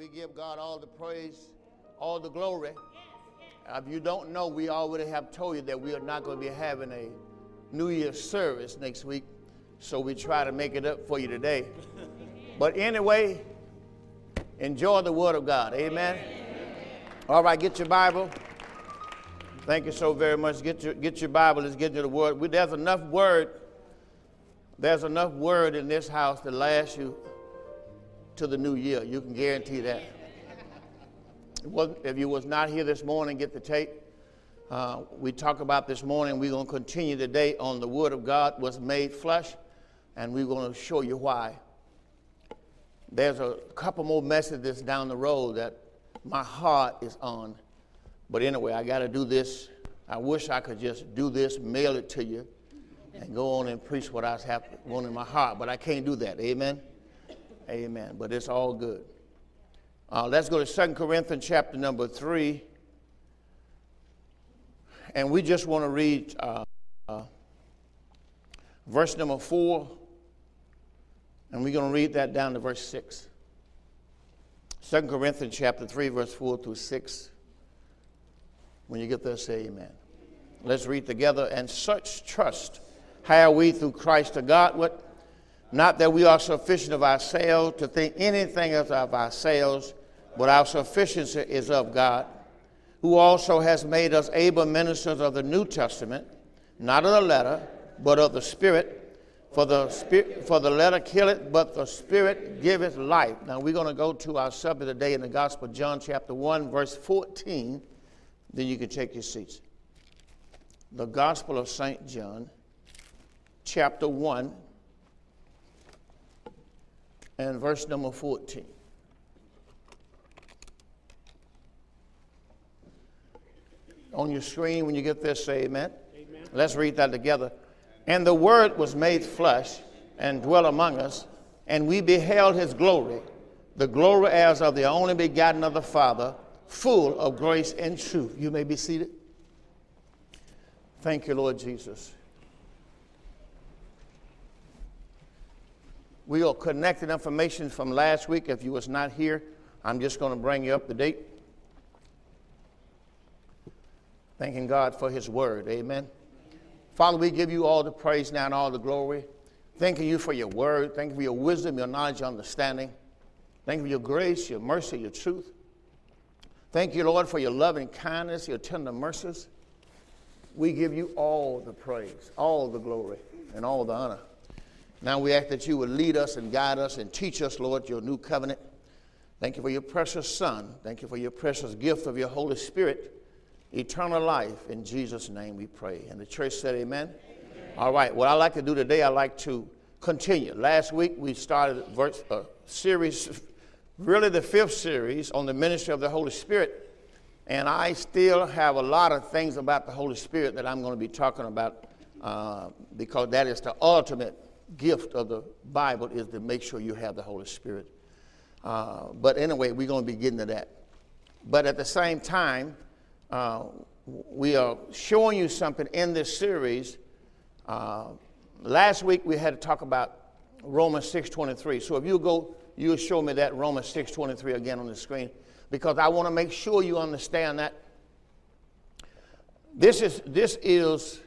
We give God all the praise, all the glory. If you don't know, we already have told you that we are not going to be having a New Year's service next week, so we try to make it up for you today. But anyway, enjoy the Word of God. Amen. All right, get your Bible. Thank you so very much. Get your, get your Bible. Let's get to the Word. There's enough Word. There's enough Word in this house to last you to the new year. You can guarantee that. If you was not here this morning, get the tape. Uh, we talked about this morning. We're going to continue today on the Word of God was made flesh, and we're going to show you why. There's a couple more messages down the road that my heart is on. But anyway, I got to do this. I wish I could just do this, mail it to you, and go on and preach what I have one in my heart. But I can't do that. Amen. Amen. But it's all good. Uh, let's go to Second Corinthians chapter number 3. And we just want to read uh, uh, verse number 4. And we're going to read that down to verse 6. 2 Corinthians chapter 3, verse 4 through 6. When you get there, say amen. Let's read together. And such trust have we through Christ to God. What? Not that we are sufficient of ourselves to think anything of ourselves, but our sufficiency is of God, who also has made us able ministers of the New Testament, not of the letter, but of the Spirit. For the, spirit, for the letter killeth, but the Spirit giveth life. Now we're going to go to our subject today in the Gospel, of John chapter 1, verse 14. Then you can take your seats. The Gospel of St. John, chapter 1, and verse number 14. On your screen, when you get this, say amen. amen. Let's read that together. And the Word was made flesh and dwelt among us, and we beheld his glory, the glory as of the only begotten of the Father, full of grace and truth. You may be seated. Thank you, Lord Jesus. We are connected information from last week. If you was not here, I'm just going to bring you up to date. Thanking God for his word. Amen. Father, we give you all the praise now and all the glory. Thanking you for your word. Thank you for your wisdom, your knowledge, your understanding. Thank you for your grace, your mercy, your truth. Thank you, Lord, for your loving kindness, your tender mercies. We give you all the praise, all the glory, and all the honor. Now we ask that you would lead us and guide us and teach us, Lord, your new covenant. Thank you for your precious Son. Thank you for your precious gift of your Holy Spirit, eternal life. In Jesus' name we pray. And the church said, Amen. amen. All right, what I like to do today, I like to continue. Last week we started a a series, really the fifth series on the ministry of the Holy Spirit. And I still have a lot of things about the Holy Spirit that I'm going to be talking about uh, because that is the ultimate gift of the Bible is to make sure you have the Holy Spirit. Uh, but anyway, we're going to be getting to that. But at the same time, uh, we are showing you something in this series. Uh, last week we had to talk about Romans 6:23. So if you go, you'll show me that Romans 6:23 again on the screen, because I want to make sure you understand that. This is this is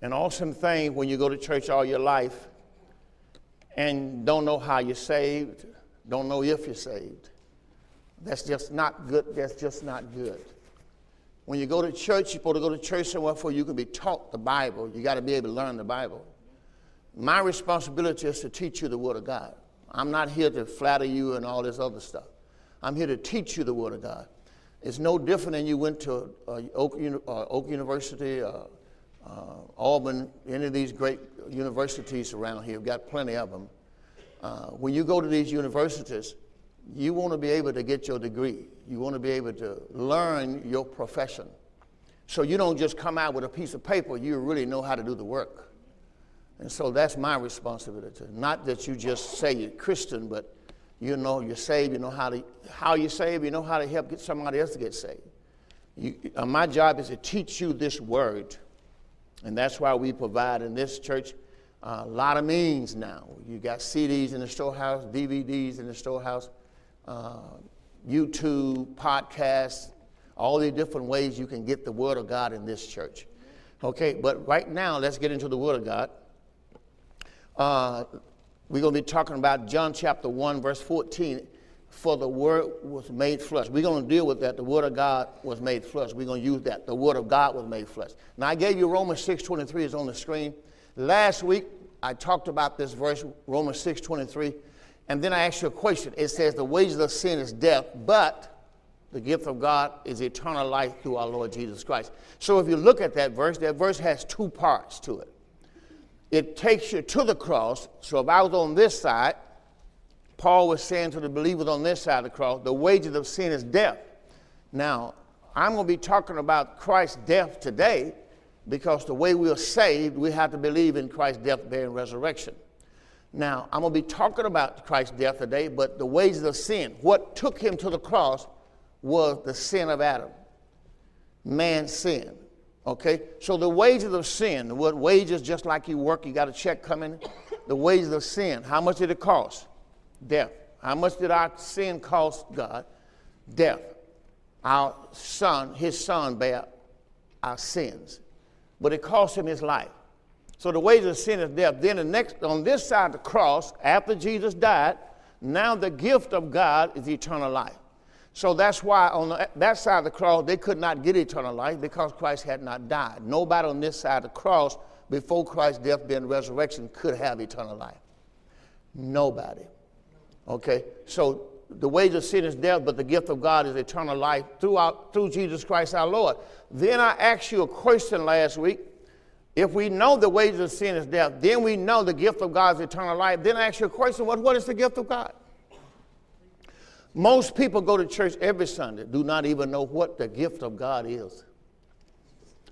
an awesome thing when you go to church all your life and don't know how you're saved, don't know if you're saved. That's just not good. That's just not good. When you go to church, you're supposed to go to church somewhere where you can be taught the Bible. You got to be able to learn the Bible. My responsibility is to teach you the Word of God. I'm not here to flatter you and all this other stuff. I'm here to teach you the Word of God. It's no different than you went to uh, Oak, uh, Oak University, uh, uh, Auburn, any of these great universities around here, got plenty of them. Uh, when you go to these universities, you want to be able to get your degree. You want to be able to learn your profession. So you don't just come out with a piece of paper, you really know how to do the work. And so that's my responsibility. Not that you just say you're Christian, but you know you're saved, you know how to how you're saved, you know how to help get somebody else to get saved. You, uh, my job is to teach you this word and that's why we provide in this church uh, a lot of means now. You got CDs in the storehouse, DVDs in the storehouse, uh, YouTube, podcasts, all the different ways you can get the Word of God in this church. Okay, but right now, let's get into the Word of God. Uh, we're going to be talking about John chapter 1, verse 14. For the Word was made flesh. We're going to deal with that. The Word of God was made flesh. We're going to use that. The Word of God was made flesh. Now, I gave you Romans 6 23, is on the screen. Last week, I talked about this verse, Romans 6 23, and then I asked you a question. It says, The wages of sin is death, but the gift of God is eternal life through our Lord Jesus Christ. So if you look at that verse, that verse has two parts to it. It takes you to the cross. So if I was on this side, Paul was saying to the believers on this side of the cross, the wages of sin is death. Now, I'm going to be talking about Christ's death today because the way we are saved, we have to believe in Christ's death, burial, and resurrection. Now, I'm going to be talking about Christ's death today, but the wages of sin, what took him to the cross was the sin of Adam. Man's sin. Okay? So the wages of sin, what wages, just like you work, you got a check coming. The wages of sin, how much did it cost? Death. How much did our sin cost God? Death. Our son, his son, bear our sins. But it cost him his life. So the wages of sin is death. Then the next, on this side of the cross, after Jesus died, now the gift of God is eternal life. So that's why on the, that side of the cross, they could not get eternal life because Christ had not died. Nobody on this side of the cross, before Christ's death, death, and resurrection, could have eternal life. Nobody. Okay? So the wage of sin is death, but the gift of God is eternal life throughout, through Jesus Christ our Lord. Then I asked you a question last week. If we know the wages of sin is death, then we know the gift of God is eternal life. Then I ask you a question what, what is the gift of God? Most people go to church every Sunday, do not even know what the gift of God is.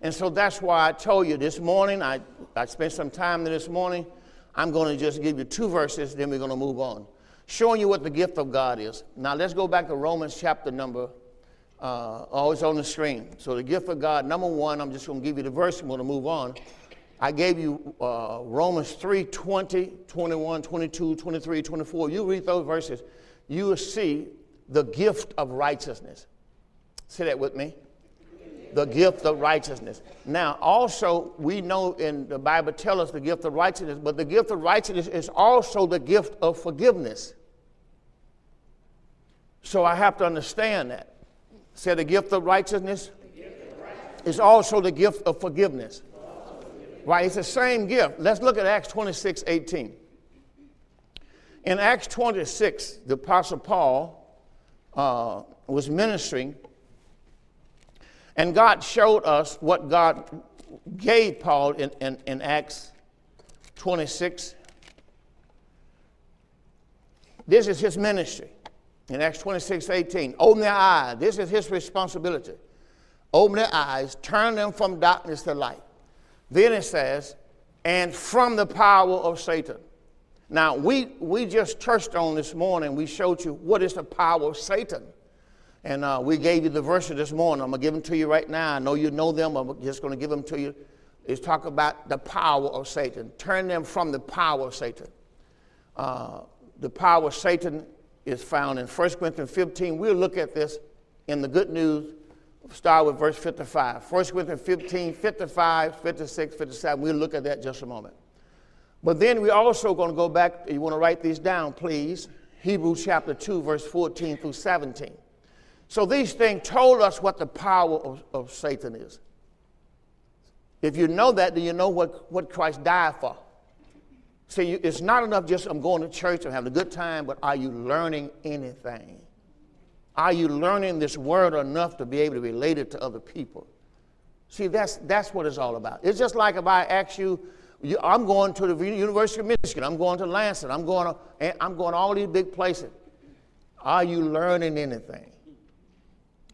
And so that's why I told you this morning, I, I spent some time this morning. I'm going to just give you two verses, then we're going to move on. Showing you what the gift of God is. Now let's go back to Romans chapter number, uh, always on the screen. So the gift of God, number one, I'm just going to give you the verse, I'm going to move on. I gave you uh, Romans 3 20, 21, 22, 23, 24. You read those verses you will see the gift of righteousness. Say that with me. The gift of righteousness. Now, also, we know in the Bible tell us the gift of righteousness, but the gift of righteousness is also the gift of forgiveness. So I have to understand that. Say the gift of righteousness, gift of righteousness. is also the gift of forgiveness. Right? It's the same gift. Let's look at Acts 26 18. In Acts 26, the Apostle Paul uh, was ministering, and God showed us what God gave Paul in, in, in Acts 26. This is his ministry. In Acts 26, 18, open their eyes. This is his responsibility. Open their eyes, turn them from darkness to light. Then it says, and from the power of Satan. Now, we, we just touched on this morning, we showed you what is the power of Satan. And uh, we gave you the verses this morning. I'm going to give them to you right now. I know you know them. I'm just going to give them to you. It's talk about the power of Satan. Turn them from the power of Satan. Uh, the power of Satan is found in 1 Corinthians 15. We'll look at this in the good news. Start with verse 55. 1 Corinthians 15, 55, 56, 57. We'll look at that just a moment. But then we're also going to go back, you want to write these down, please. Hebrews chapter 2, verse 14 through 17. So these things told us what the power of, of Satan is. If you know that, then you know what, what Christ died for. See, it's not enough just I'm going to church and having a good time, but are you learning anything? Are you learning this word enough to be able to relate it to other people? See, that's, that's what it's all about. It's just like if I ask you, I'm going to the University of Michigan. I'm going to Lansing. I'm going to, I'm going to all these big places. Are you learning anything?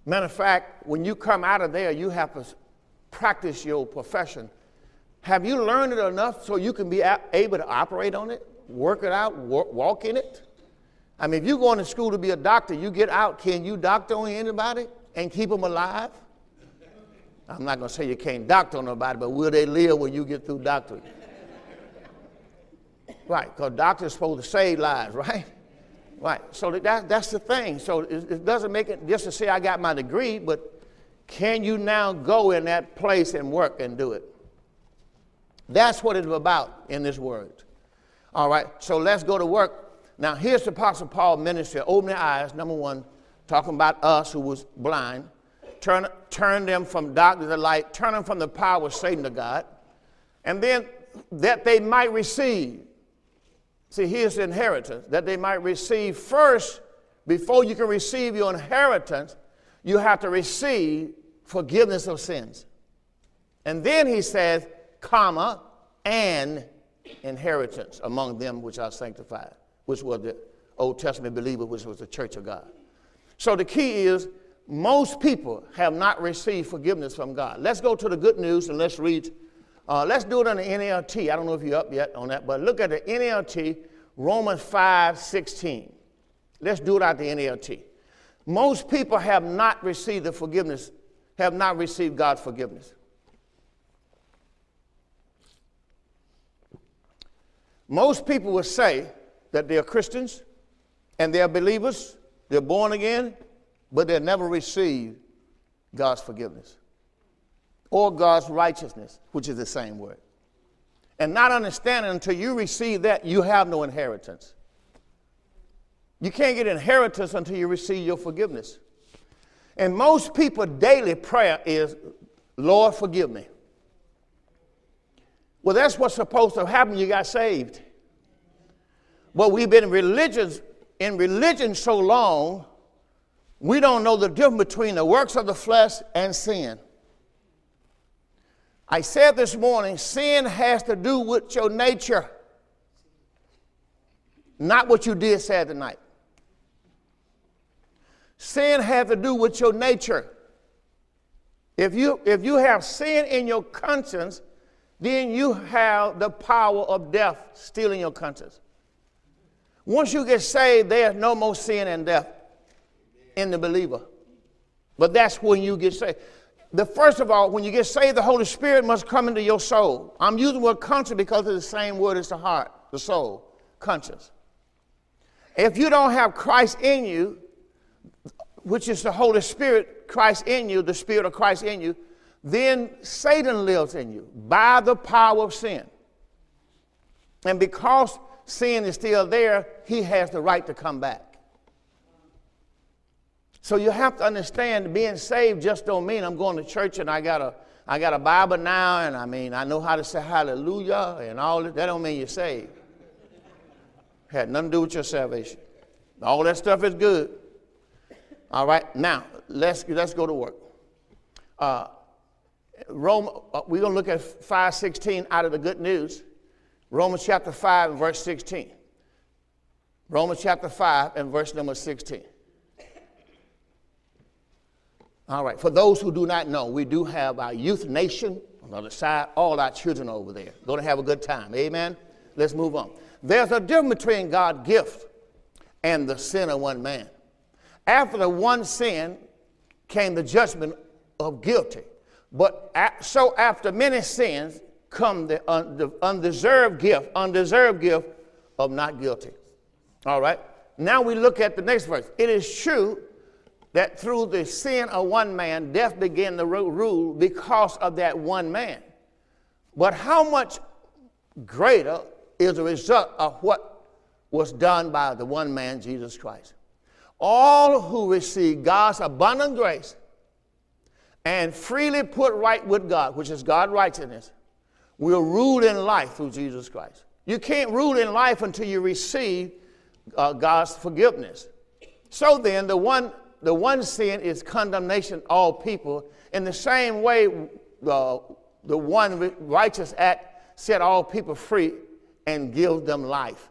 Matter of fact, when you come out of there, you have to practice your profession. Have you learned it enough so you can be able to operate on it, work it out, walk in it? I mean, if you're going to school to be a doctor, you get out, can you doctor on anybody and keep them alive? I'm not going to say you can't doctor on nobody, but will they live when you get through doctoring? right, because doctors are supposed to save lives, right? Right. So that, that's the thing. So it, it doesn't make it just to say I got my degree, but can you now go in that place and work and do it? That's what it's about in this word. All right. So let's go to work. Now, here's the Apostle Paul ministry. Open their eyes. Number one, talking about us who was blind. Turn, turn them from darkness to light. Turn them from the power of Satan to God. And then that they might receive See, the inheritance that they might receive first. Before you can receive your inheritance, you have to receive forgiveness of sins. And then he says, comma, and inheritance among them which are sanctified, which was the Old Testament believer, which was the church of God. So the key is most people have not received forgiveness from God. Let's go to the good news and let's read uh, let's do it on the NLT. I don't know if you're up yet on that, but look at the NLT, Romans 5 16. Let's do it out the NLT. Most people have not received the forgiveness, have not received God's forgiveness. Most people will say that they're Christians and they're believers, they're born again, but they'll never receive God's forgiveness or God's righteousness, which is the same word. And not understanding until you receive that, you have no inheritance. You can't get inheritance until you receive your forgiveness. And most people daily prayer is, Lord, forgive me. Well, that's what's supposed to happen. You got saved. But we've been religious in religion so long, we don't know the difference between the works of the flesh and sin. I said this morning sin has to do with your nature, not what you did Saturday night. Sin has to do with your nature. If you, if you have sin in your conscience, then you have the power of death still in your conscience. Once you get saved, there's no more sin and death in the believer. But that's when you get saved the first of all, when you get saved, the Holy Spirit must come into your soul. I'm using the word conscience because it's the same word as the heart, the soul, conscience. If you don't have Christ in you, which is the Holy Spirit, Christ in you, the Spirit of Christ in you, then Satan lives in you by the power of sin. And because sin is still there, he has the right to come back. So you have to understand being saved just don't mean I'm going to church and I got a I got a Bible now and I mean I know how to say hallelujah and all that. That don't mean you're saved. Had nothing to do with your salvation. All that stuff is good. All right, now let's let's go to work. Uh, Rome, uh, we're going to look at 516 out of the good news. Romans chapter 5 and verse 16. Romans chapter 5 and verse number 16. All right, for those who do not know, we do have our youth nation on the other side, all our children over there. Going to have a good time. Amen? Let's move on. There's a difference between God's gift and the sin of one man. After the one sin came the judgment of guilty. But so after many sins come the, the undeserved gift, undeserved gift of not guilty. All right? Now we look at the next verse. It is true that through the sin of one man, death began to rule because of that one man. But how much greater is the result of what was done by the one man, Jesus Christ? All who receive God's abundant grace and freely put right with God, which is God's righteousness, will rule in life through Jesus Christ. You can't rule in life until you receive uh, God's forgiveness. So then, the one the one sin is condemnation all people. In the same way, the, the one righteous act set all people free and give them life.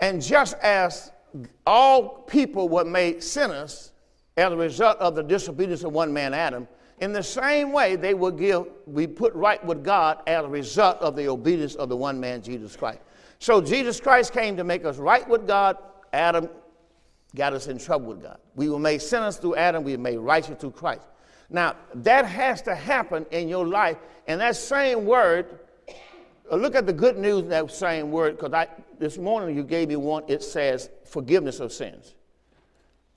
And just as all people were made sinners as a result of the disobedience of one man, Adam, in the same way they will give, we put right with God as a result of the obedience of the one man, Jesus Christ. So Jesus Christ came to make us right with God. Adam got us in trouble with God. We were made sinners through Adam, we were made righteous through Christ. Now, that has to happen in your life, and that same word uh, look at the good news in that same word, because this morning you gave me one, it says forgiveness of sins.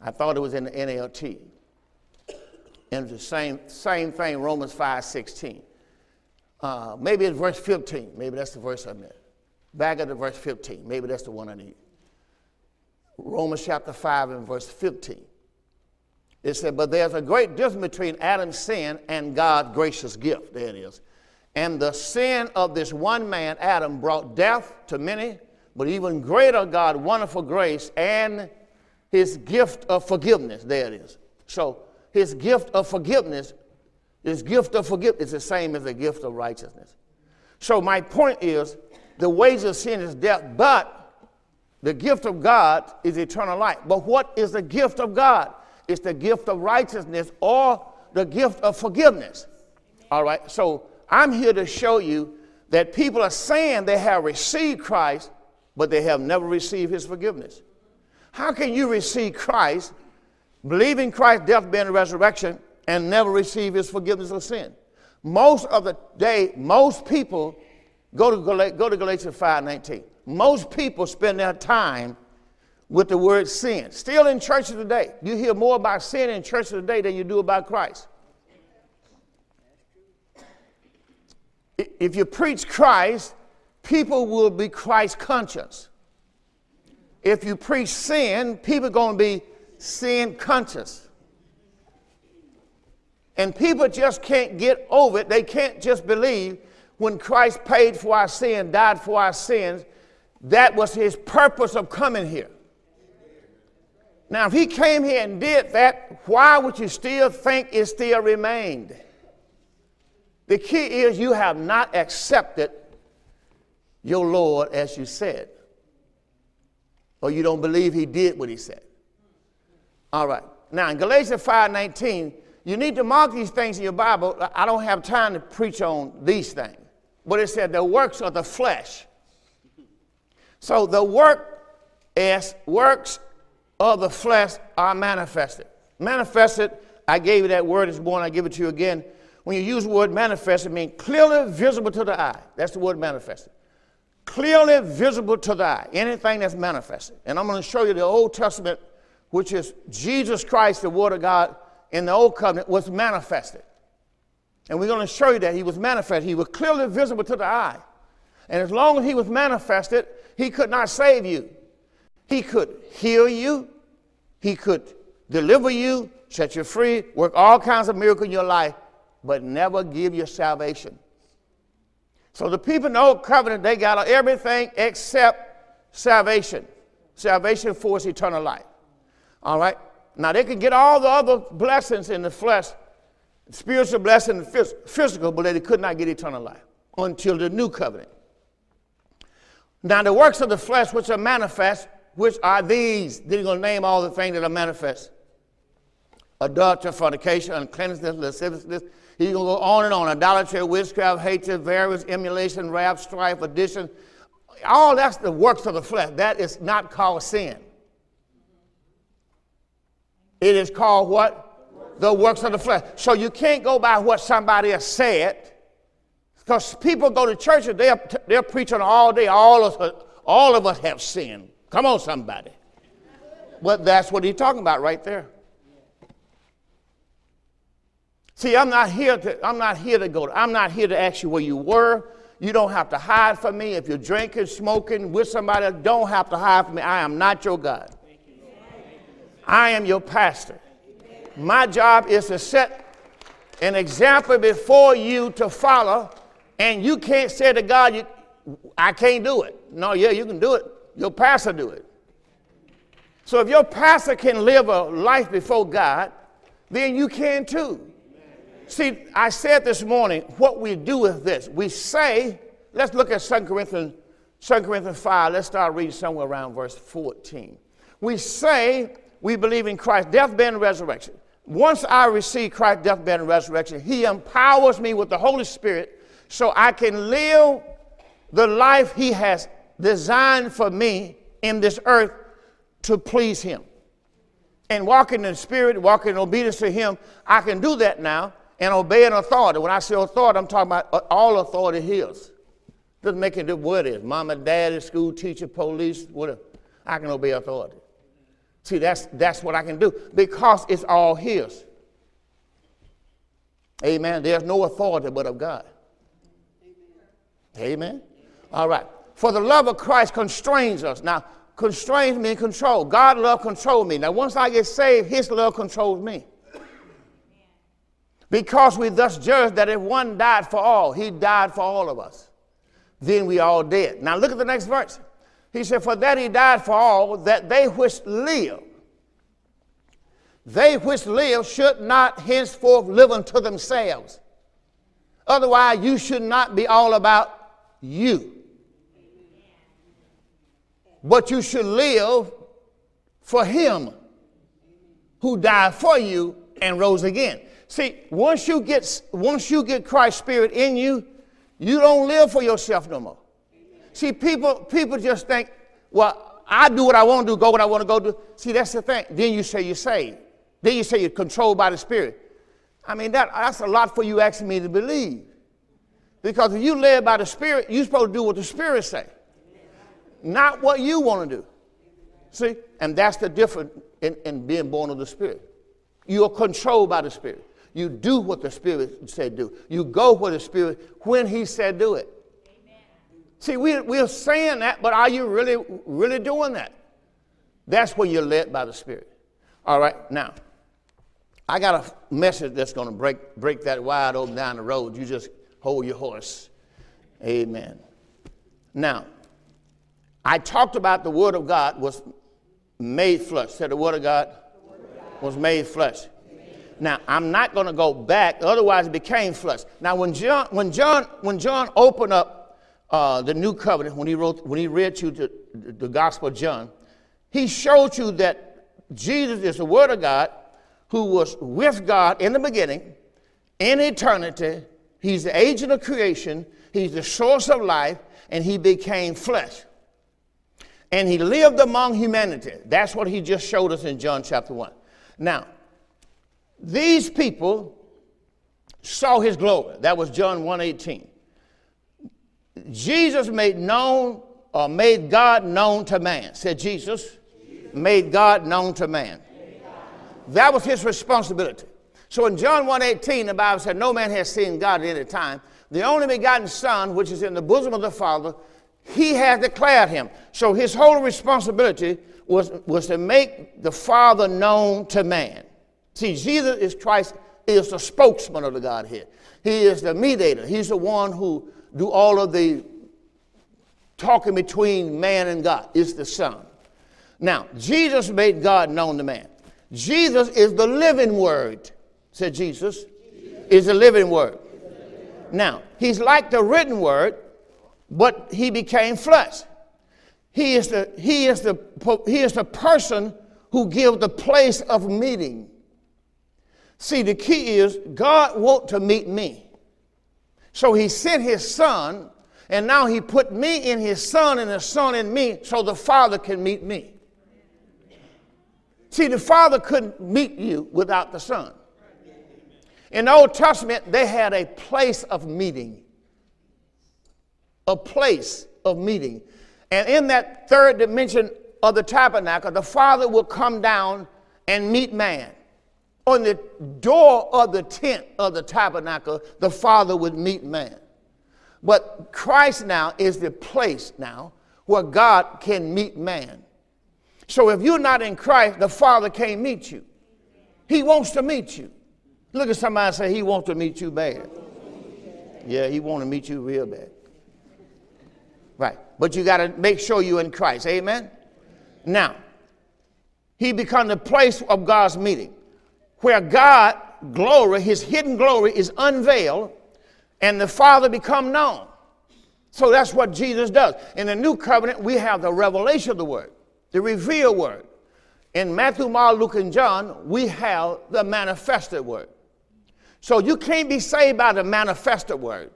I thought it was in the NLT. And it's the same, same thing, Romans 5 16. Uh, maybe it's verse 15. Maybe that's the verse I meant. Back at the verse 15. Maybe that's the one I need. Romans chapter 5 and verse 15. It said, But there's a great difference between Adam's sin and God's gracious gift. There it is. And the sin of this one man, Adam, brought death to many, but even greater God, wonderful grace, and his gift of forgiveness. There it is. So his gift of forgiveness, his gift of forgiveness is the same as the gift of righteousness. So my point is, the wages of sin is death, but the gift of God is eternal life. But what is the gift of God? It's the gift of righteousness or the gift of forgiveness. All right. So I'm here to show you that people are saying they have received Christ, but they have never received his forgiveness. How can you receive Christ, believe in Christ's death, burial, and resurrection, and never receive his forgiveness of sin? Most of the day, most people go to, Gal- go to Galatians 5:19. Most people spend their time with the word sin. Still in churches today, you hear more about sin in churches today than you do about Christ. If you preach Christ, people will be Christ conscious. If you preach sin, people are going to be sin conscious. And people just can't get over it. They can't just believe when Christ paid for our sin, died for our sins, that was his purpose of coming here. Now, if he came here and did that, why would you still think it still remained? The key is you have not accepted your Lord as you said, or you don't believe he did what he said. All right. Now, in Galatians 5:19, you need to mark these things in your Bible. I don't have time to preach on these things, but it said the works of the flesh. So the work as works of the flesh are manifested. Manifested, I gave you that word this morning, I give it to you again. When you use the word manifested, it means clearly visible to the eye. That's the word manifested. Clearly visible to the eye. Anything that's manifested. And I'm going to show you the Old Testament, which is Jesus Christ, the Word of God in the Old Covenant, was manifested. And we're going to show you that he was manifested. He was clearly visible to the eye. And as long as he was manifested, he could not save you. He could heal you, He could deliver you, set you free, work all kinds of miracles in your life, but never give you salvation. So the people in the old covenant, they got everything except salvation. Salvation for us eternal life. All right? Now they could get all the other blessings in the flesh, spiritual blessing physical, but they could not get eternal life until the new covenant. Now the works of the flesh which are manifest which are these? Then he's going to name all the things that are manifest adultery, fornication, uncleanness, lasciviousness. He's going to go on and on idolatry, witchcraft, hatred, variance, emulation, wrath, strife, sedition. All that's the works of the flesh. That is not called sin. It is called what? The works of the flesh. So you can't go by what somebody has said. Because people go to church and they're, they're preaching all day. All of, us, all of us have sinned. Come on, somebody. But that's what he's talking about right there. See, I'm not here to, I'm not here to go, I'm not here to ask you where you were. You don't have to hide from me. If you're drinking, smoking with somebody, don't have to hide from me. I am not your God. I am your pastor. My job is to set an example before you to follow, and you can't say to God, you, I can't do it. No, yeah, you can do it. Your pastor do it. So if your pastor can live a life before God, then you can too. See, I said this morning what we do with this. We say, let's look at 2 Corinthians, 2 Corinthians 5. Let's start reading somewhere around verse 14. We say we believe in Christ, death, burial, and resurrection. Once I receive Christ's death, burial, and resurrection, He empowers me with the Holy Spirit so I can live the life He has designed for me in this earth to please Him. And walking in Spirit, walking in obedience to Him, I can do that now and obey an authority. When I say authority, I'm talking about uh, all authority His. Doesn't make any difference what it is. Mama, daddy, school teacher, police, whatever. I can obey authority. See, that's, that's what I can do because it's all His. Amen. There's no authority but of God. Amen. All right. For the love of Christ constrains us. Now, constrains me and control. God love control me. Now, once I get saved, His love controls me. Because we thus judge that if one died for all, He died for all of us. Then we all dead. Now, look at the next verse. He said, For that He died for all, that they which live, they which live should not henceforth live unto themselves. Otherwise, you should not be all about you but you should live for him who died for you and rose again. See, once you get once you get Christ's spirit in you, you don't live for yourself no more. See, people people just think, well, I do what I want to do, go what I want to go do. See, that's the thing. Then you say you're saved. Then you say you're controlled by the Spirit. I mean, that, that's a lot for you asking me to believe. Because if you live by the Spirit, you're supposed to do what the Spirit say not what you want to do. See? And that's the difference in, in being born of the Spirit. You are controlled by the Spirit. You do what the Spirit said do. You go where the Spirit, when He said do it. Amen. See, we, we're saying that, but are you really, really doing that? That's when you're led by the Spirit. All right, now, I got a message that's going to break, break that wide open down the road. You just hold your horse. Amen. Now, I talked about the Word of God was made flesh. Said the Word of God, was made flesh. Now I'm not going to go back, otherwise it became flesh. Now when John, when John, when John opened up uh, the new covenant, when he wrote, when he read you the, the Gospel of John, he showed you that Jesus is the Word of God, who was with God in the beginning, in eternity. He's the agent of creation. He's the source of life, and he became flesh and he lived among humanity. That's what he just showed us in John chapter 1. Now, these people saw his glory. That was John 1:18. Jesus made known or made God known to man. Said Jesus made God known to man. That was his responsibility. So in John 1:18 the Bible said no man has seen God at any time. The only begotten son which is in the bosom of the Father he had declared him. So his whole responsibility was, was to make the Father known to man. See, Jesus is Christ is the spokesman of the Godhead. He is the mediator. He's the one who do all of the talking between man and God. Is the Son. Now, Jesus made God known to man. Jesus is the living word. Said Jesus, is the living word. Now, he's like the written word, but he became flesh. He is the, he is the, he is the person who gives the place of meeting. See, the key is God want to meet me. So he sent his son, and now he put me in his son and his son in me so the Father can meet me. See, the Father couldn't meet you without the Son. In the Old Testament, they had a place of meeting a place of meeting. And in that third dimension of the tabernacle, the Father will come down and meet man. On the door of the tent of the tabernacle, the Father would meet man. But Christ now is the place now where God can meet man. So if you're not in Christ, the Father can't meet you. He wants to meet you. Look at somebody say, He wants to meet you bad. Yeah, He wants to meet you real bad. Right. But you got to make sure you're in Christ. Amen? Now, he become the place of God's meeting where God glory, his hidden glory is unveiled and the Father become known. So that's what Jesus does. In the new covenant, we have the revelation of the word, the revealed word. In Matthew, Mark, Luke, and John, we have the manifested word. So you can't be saved by the manifested word.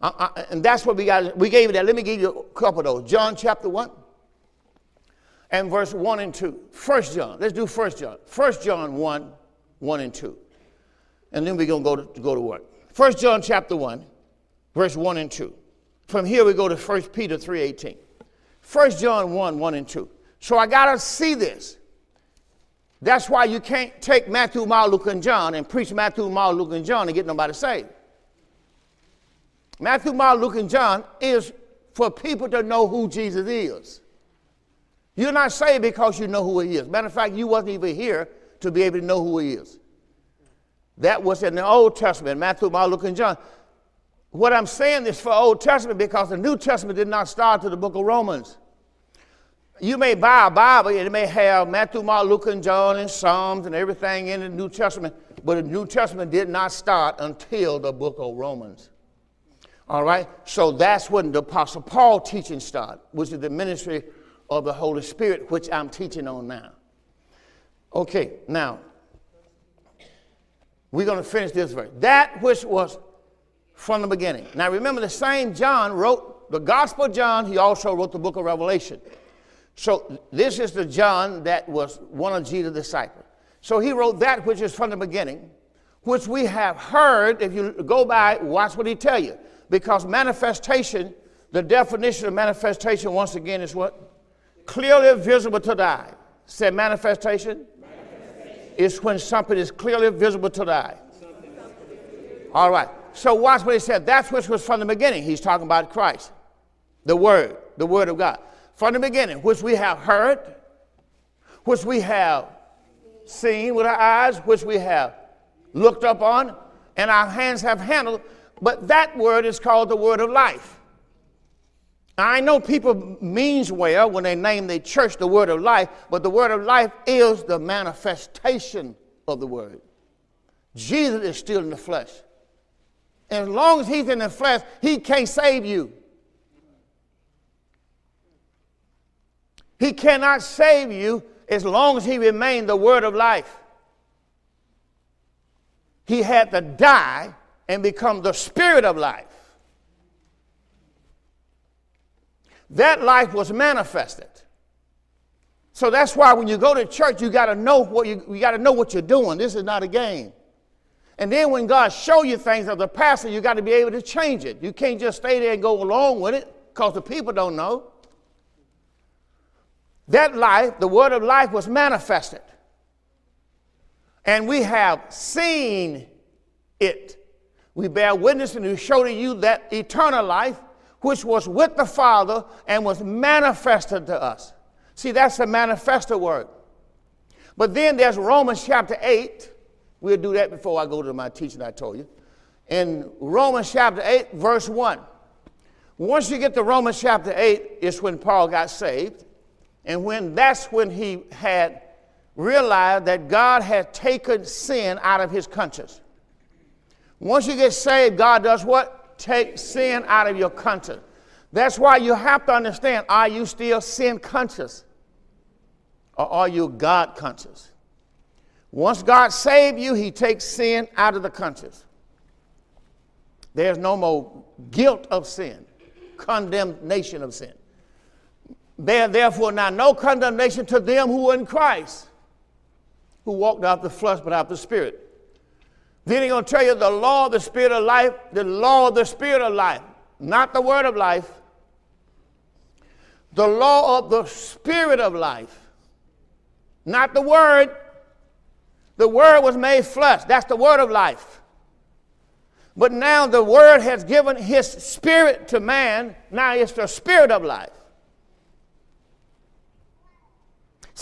Uh, uh, and that's what we got. We gave you that. Let me give you a couple of those. John chapter 1 and verse 1 and 2. First John. Let's do First John. First John 1, 1 and 2. And then we're going to go to go to work. First John chapter 1, verse 1 and 2. From here we go to 1 Peter 3.18. 1 John 1, 1 and 2. So I got to see this. That's why you can't take Matthew, Mark, Luke, and John and preach Matthew, Mark, Luke, and John and get nobody saved. Matthew, Mark, Luke, and John is for people to know who Jesus is. You're not saved because you know who he is. Matter of fact, you wasn't even here to be able to know who he is. That was in the Old Testament, Matthew, Mark, Luke, and John. What I'm saying is for Old Testament because the New Testament did not start to the book of Romans. You may buy a Bible it may have Matthew, Mark, Luke, and John and Psalms and everything in the New Testament, but the New Testament did not start until the book of Romans. All right? So that's when the Apostle Paul teaching started, which is the ministry of the Holy Spirit, which I'm teaching on now. Okay, now, we're going to finish this verse. That which was from the beginning. Now, remember, the same John wrote the Gospel John, he also wrote the book of Revelation. So, this is the John that was one of Jesus' disciples. So, he wrote that which is from the beginning, which we have heard. If you go by, watch what he tell you. Because manifestation, the definition of manifestation, once again, is what? Clearly visible to the eye. Say manifestation. manifestation. It's when something is clearly visible to the eye. All right. So watch what he said. That's which was from the beginning. He's talking about Christ, the Word, the Word of God. From the beginning, which we have heard, which we have seen with our eyes, which we have looked up on, and our hands have handled. But that word is called the word of life. I know people means well when they name their church the word of life, but the word of life is the manifestation of the word. Jesus is still in the flesh. As long as he's in the flesh, he can't save you. He cannot save you as long as he remained the word of life. He had to die and become the spirit of life. That life was manifested. So that's why when you go to church, you got to know what you, you got to know what you're doing. This is not a game. And then when God show you things as a pastor, you got to be able to change it. You can't just stay there and go along with it because the people don't know. That life, the word of life, was manifested. And we have seen it. We bear witness and we show to you that eternal life which was with the Father and was manifested to us. See, that's a manifesto word. But then there's Romans chapter 8. We'll do that before I go to my teaching I told you. In Romans chapter 8, verse 1. Once you get to Romans chapter 8, it's when Paul got saved. And when that's when he had realized that God had taken sin out of his conscience. Once you get saved, God does what? take sin out of your conscience. That's why you have to understand are you still sin conscious? Or are you God conscious? Once God saved you, He takes sin out of the conscience. There's no more guilt of sin, condemnation of sin. There, therefore, now no condemnation to them who are in Christ, who walked out the flesh but out the spirit. Then he's going to tell you the law of the spirit of life, the law of the spirit of life, not the word of life. The law of the spirit of life, not the word. The word was made flesh. That's the word of life. But now the word has given his spirit to man. Now it's the spirit of life.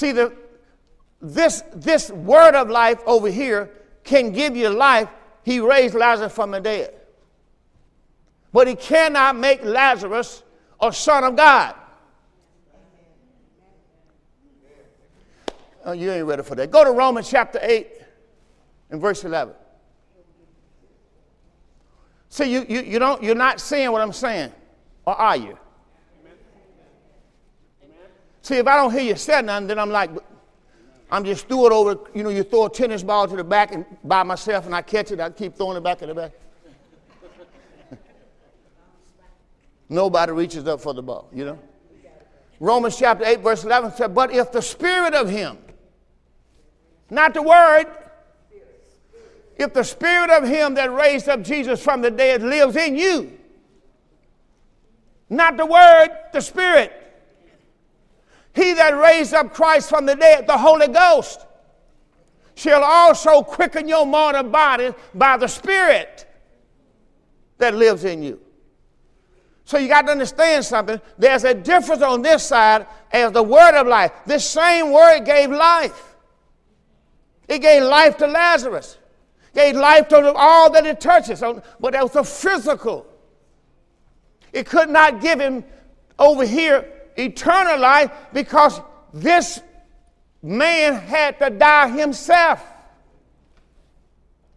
See, the, this, this word of life over here can give you life, he raised Lazarus from the dead. But he cannot make Lazarus a son of God. Oh, you ain't ready for that. Go to Romans chapter 8 and verse 11. See, you, you, you don't, you're not seeing what I'm saying, or are you? See, if I don't hear you say nothing, then I'm like, I'm just threw it over, you know, you throw a tennis ball to the back and by myself and I catch it, I keep throwing it back in the back. Nobody reaches up for the ball, you know. Romans chapter 8, verse 11 said, But if the spirit of him, not the word, if the spirit of him that raised up Jesus from the dead lives in you, Not the word, the spirit. He that raised up Christ from the dead, the Holy Ghost, shall also quicken your mortal body by the Spirit that lives in you. So you got to understand something. There's a difference on this side as the word of life. This same word gave life. It gave life to Lazarus. Gave life to all that it touches. But that was a physical. It could not give him over here eternal life because this man had to die himself.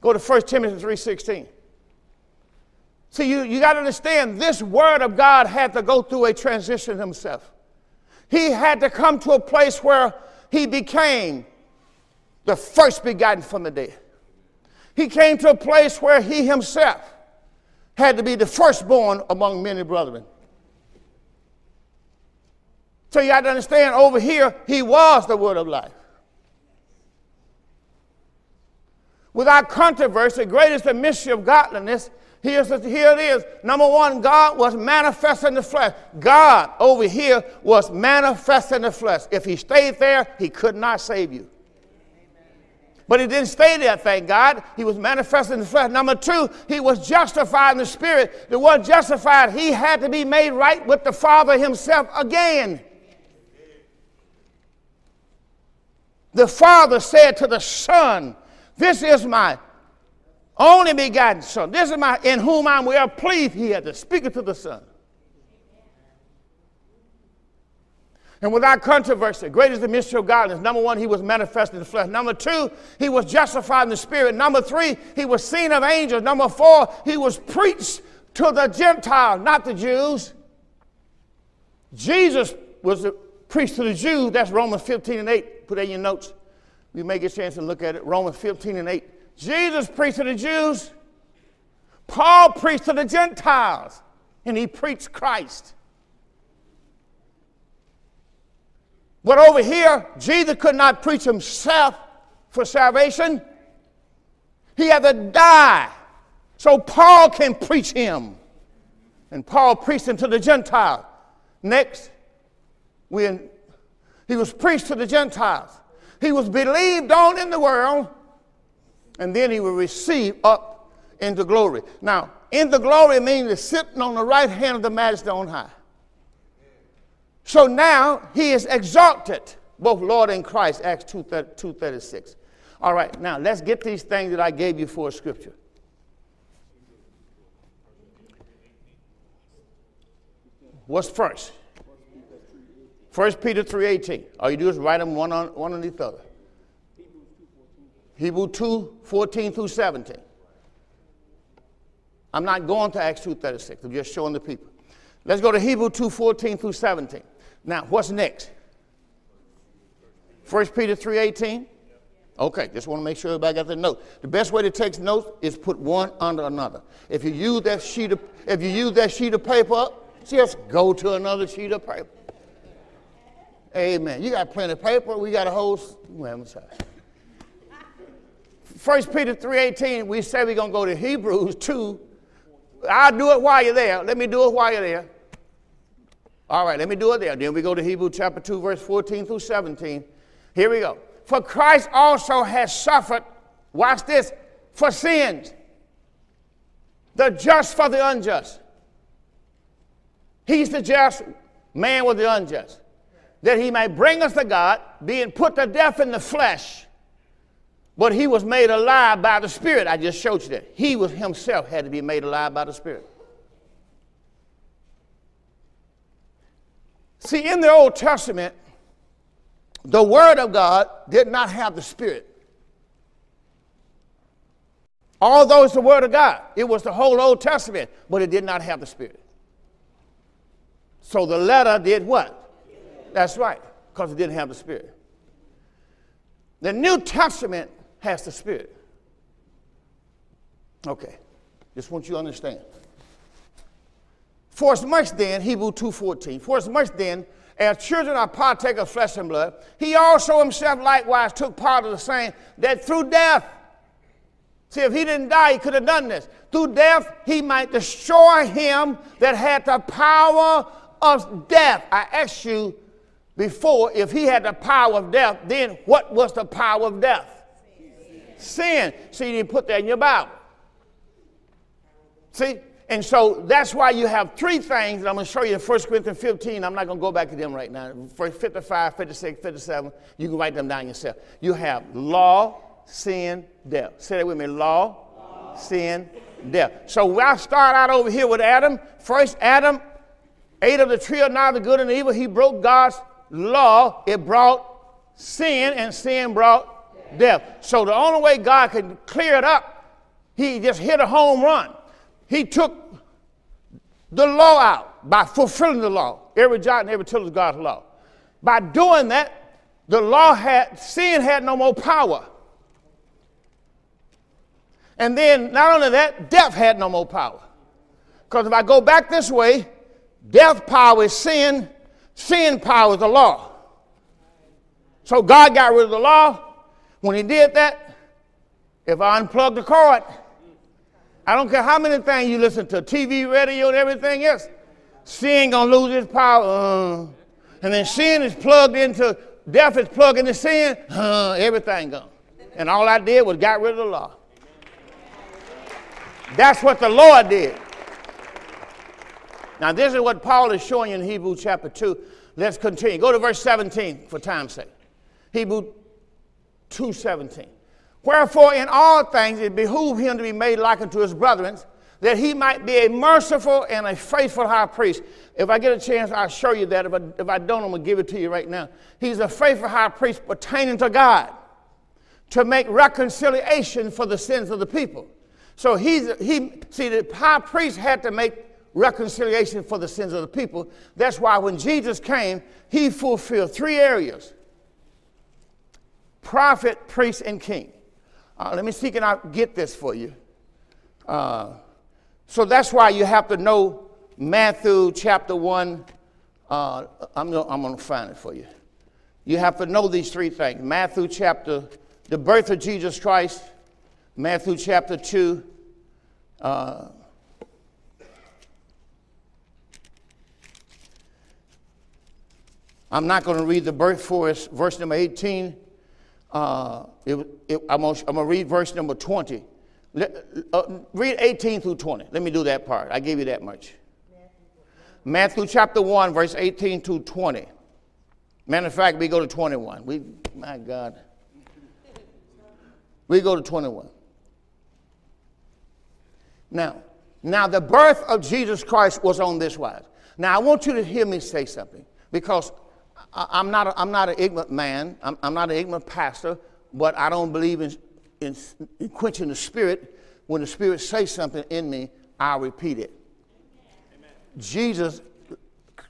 Go to 1 Timothy 3.16. See, you, you got to understand, this word of God had to go through a transition himself. He had to come to a place where he became the first begotten from the dead. He came to a place where he himself had to be the firstborn among many brethren. So you got to understand over here, he was the word of life. Without controversy, great is the mystery of godliness. Here's, here it is. Number one, God was manifest in the flesh. God over here was manifest in the flesh. If he stayed there, he could not save you. But he didn't stay there, thank God. He was manifest in the flesh. Number two, he was justified in the spirit. The one justified, he had to be made right with the Father himself again. The Father said to the Son, This is my only begotten Son. This is my in whom I'm well pleased. He had to speak to the Son. And without controversy, great is the mystery of godliness. Number one, he was manifested in the flesh. Number two, he was justified in the spirit. Number three, he was seen of angels. Number four, he was preached to the Gentiles, not the Jews. Jesus was preached to the Jews. That's Romans 15 and 8 put in your notes. We may get a chance to look at it. Romans 15 and 8. Jesus preached to the Jews. Paul preached to the Gentiles. And he preached Christ. But over here, Jesus could not preach himself for salvation. He had to die. So Paul can preach him. And Paul preached him to the Gentile. Next, we he was preached to the Gentiles. He was believed on in the world, and then he will receive up into glory. Now, in the glory means sitting on the right hand of the majesty on high. So now he is exalted, both Lord and Christ, Acts 2.36. All right, now let's get these things that I gave you for scripture. What's first? 1 Peter 3.18. All you do is write them one, on, one underneath the other. Hebrew 2, 14 through 17. I'm not going to Acts 2.36. I'm just showing the people. Let's go to Hebrew 2, 14 through 17. Now, what's next? 1 Peter 3.18? Okay, just want to make sure everybody got the note. The best way to take notes is put one under another. If you use that sheet of, if you use that sheet of paper, just go to another sheet of paper. Amen. You got plenty of paper. We got a whole. Well, sorry. First Peter 3.18, we say we're going to go to Hebrews 2. I'll do it while you're there. Let me do it while you're there. All right, let me do it there. Then we go to Hebrews chapter 2, verse 14 through 17. Here we go. For Christ also has suffered, watch this, for sins. The just for the unjust. He's the just, man with the unjust that he may bring us to God, being put to death in the flesh, but he was made alive by the Spirit. I just showed you that. He was himself had to be made alive by the Spirit. See, in the Old Testament, the Word of God did not have the Spirit. Although it's the Word of God, it was the whole Old Testament, but it did not have the Spirit. So the letter did what? That's right, because it didn't have the Spirit. The New Testament has the Spirit. Okay, just want you to understand. For as much then, Hebrew 2.14, for as much then as children are partakers of flesh and blood, he also himself likewise took part of the same, that through death, See, if he didn't die, he could have done this. Through death, he might destroy him that had the power of death. I ask you before if he had the power of death, then what was the power of death? Sin. See, you put that in your Bible. See? And so that's why you have three things, and I'm going to show you in 1 Corinthians 15. I'm not going to go back to them right now. 55, 56, 57, you can write them down yourself. You have law, sin, death. Say that with me law, law. sin, death. So I start out over here with Adam. First, Adam ate of the tree of knowledge of good and evil. He broke God's law. It brought sin, and sin brought death. So the only way God could clear it up, he just hit a home run. He took the law out by fulfilling the law. Every jot and every tittle is God's law. By doing that, the law had, sin had no more power. And then, not only that, death had no more power. Because if I go back this way, death power is sin, sin power is the law. So God got rid of the law. When He did that, if I unplug the cord, I don't care how many things you listen to, TV, radio, and everything else, sin gonna lose its power. Uh, and then sin is plugged into, death is plugged into sin, uh, everything gone. And all I did was got rid of the law. That's what the Lord did. Now, this is what Paul is showing you in Hebrews chapter 2. Let's continue. Go to verse 17 for time's sake. Hebrew 2:17. Wherefore, in all things it behooved him to be made like unto his brethren, that he might be a merciful and a faithful high priest. If I get a chance, I'll show you that. If I, if I don't, I'm going to give it to you right now. He's a faithful high priest pertaining to God to make reconciliation for the sins of the people. So he's, he, see, the high priest had to make reconciliation for the sins of the people. That's why when Jesus came, he fulfilled three areas prophet, priest, and king. Uh, let me see, can I get this for you? Uh, so that's why you have to know Matthew chapter 1. Uh, I'm, going to find it for you. You have to know these three things Matthew chapter, the birth of Jesus Christ, Matthew chapter 2. I'm not going to read the birth for us, verse number 18 uh, it, it, I'm going to read verse number 20. Let, uh, read 18 through 20. Let me do that part. I gave you that much. Matthew chapter 1, verse 18 to 20. Matter of fact, we go to 21. We, my God. We go to 21. Now, now the birth of Jesus Christ was on this wise. Now I want you to hear me say something because I'm not, a, I'm not an ignorant man. I'm, I'm not an ignorant pastor, but I don't believe in, in, in quenching the spirit. When the spirit says something in me, I'll repeat it. Amen. Jesus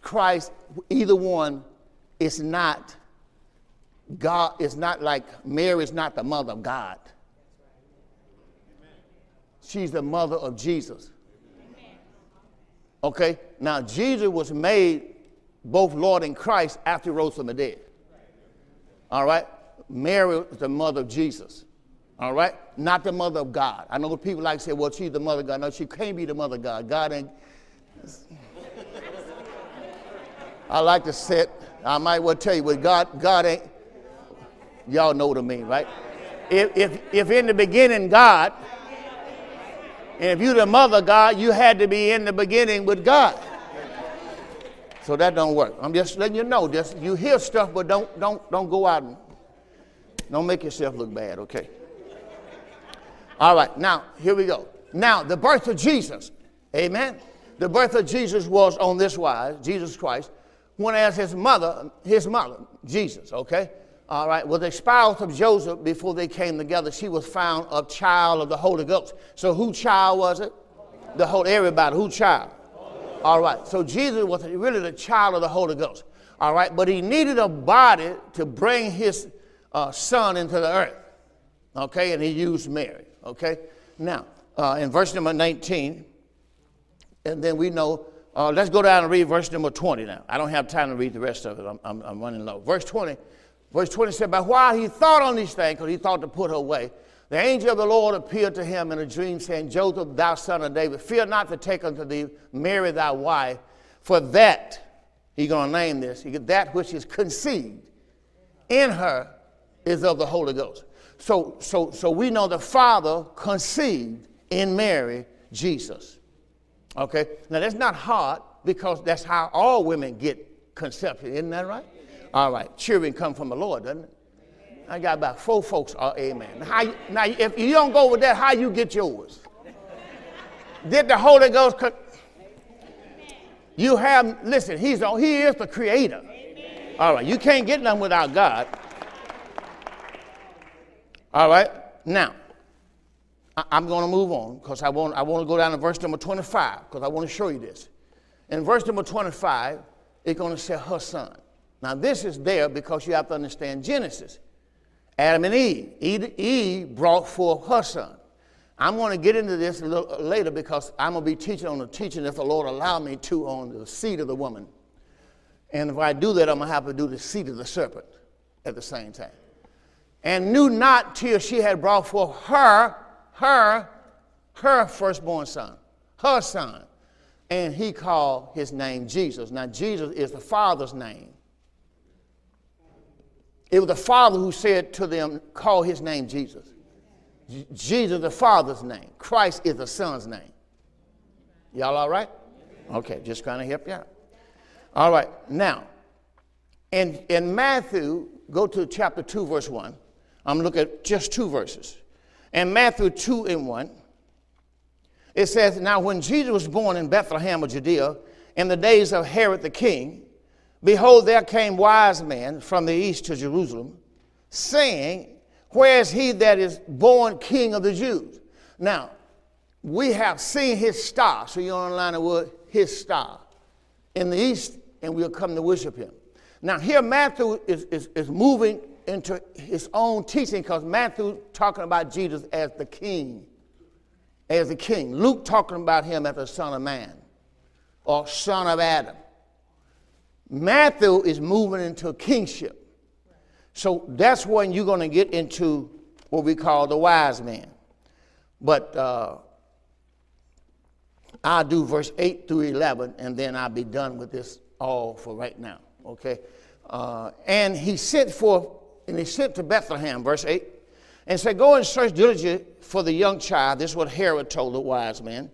Christ, either one, is not God, is not like Mary is not the mother of God. She's the mother of Jesus. Okay? Now, Jesus was made both Lord and Christ after he rose from the dead. All right? Mary is the mother of Jesus. All right? Not the mother of God. I know people like to say, well, she's the mother of God. No, she can't be the mother of God. God ain't. I like to say it. I might well tell you, but God, God ain't. Y'all know what I mean, right? If, if, if in the beginning, God, and if you're the mother of God, you had to be in the beginning with God. So that don't work. I'm just letting you know. Just you hear stuff, but don't don't don't go out and don't make yourself look bad, okay? All right, now here we go. Now the birth of Jesus, Amen. The birth of Jesus was on this wise, Jesus Christ, when as his mother, his mother, Jesus, okay? All right, was a spouse of Joseph before they came together. She was found a child of the Holy Ghost. So who child was it? The whole everybody. Who child? All right. So Jesus was really the child of the Holy Ghost. All right. But he needed a body to bring his uh, son into the earth. Okay. And he used Mary. Okay. Now, uh, in verse number 19, and then we know, uh, let's go down and read verse number 20 now. I don't have time to read the rest of it. I'm, I'm, I'm running low. Verse 20. Verse 20 said, But while he thought on these things, because he thought to put her away, The angel of the Lord appeared to him in a dream, saying, Joseph, thou son of David, fear not to take unto thee Mary thy wife, for that, he's going to name this, that which is conceived in her is of the Holy Ghost. So, so, so we know the Father conceived in Mary Jesus. Okay? Now that's not hard because that's how all women get conception. Isn't that right? All right. Children come from the Lord, doesn't it? I got about four folks are amen. How now, if you don't go with that, how you get yours? Did the Holy Ghost? Co- you have, listen, he's on, he is the creator. All right, you can't get nothing without God. All right, now, I, am going to move on because I want, I want to go down to verse number 25 because I want to show you this. In verse number 25, it's going to say her son. Now, this is there because you have to understand Genesis. Adam and Eve. Eve brought forth her son. I'm going to get into this a little later because I'm going to be teaching on the teaching if the Lord allow me to on the seed of the woman. And if I do that, I'm going to have to do the seed of the serpent at the same time. And knew not till she had brought forth her, her, her firstborn son, her son. And he called his name Jesus. Now, Jesus is the Father's name. It was the Father who said to them, Call his name Jesus. J- Jesus, the Father's name. Christ is the Son's name. Y'all all right? Okay, just kind to help you out. All right, now, in, in Matthew, go to chapter 2, verse 1. I'm looking at just two verses. In Matthew 2 and 1, it says, Now when Jesus was born in Bethlehem of Judea, in the days of Herod the king, Behold, there came wise men from the east to Jerusalem, saying, Where is he that is born king of the Jews? Now, we have seen his star. So you're online the word his star in the east, and we'll come to worship him. Now, here Matthew is, is, is moving into his own teaching because Matthew talking about Jesus as the king, as the king. Luke talking about him as the son of man or son of Adam. Matthew is moving into kingship. So that's when you're going to get into what we call the wise man. But uh, I'll do verse 8 through 11, and then I'll be done with this all for right now. Okay? Uh, and he sent forth, and he sent to Bethlehem, verse 8, and said, Go and search diligently for the young child. This is what Herod told the wise men.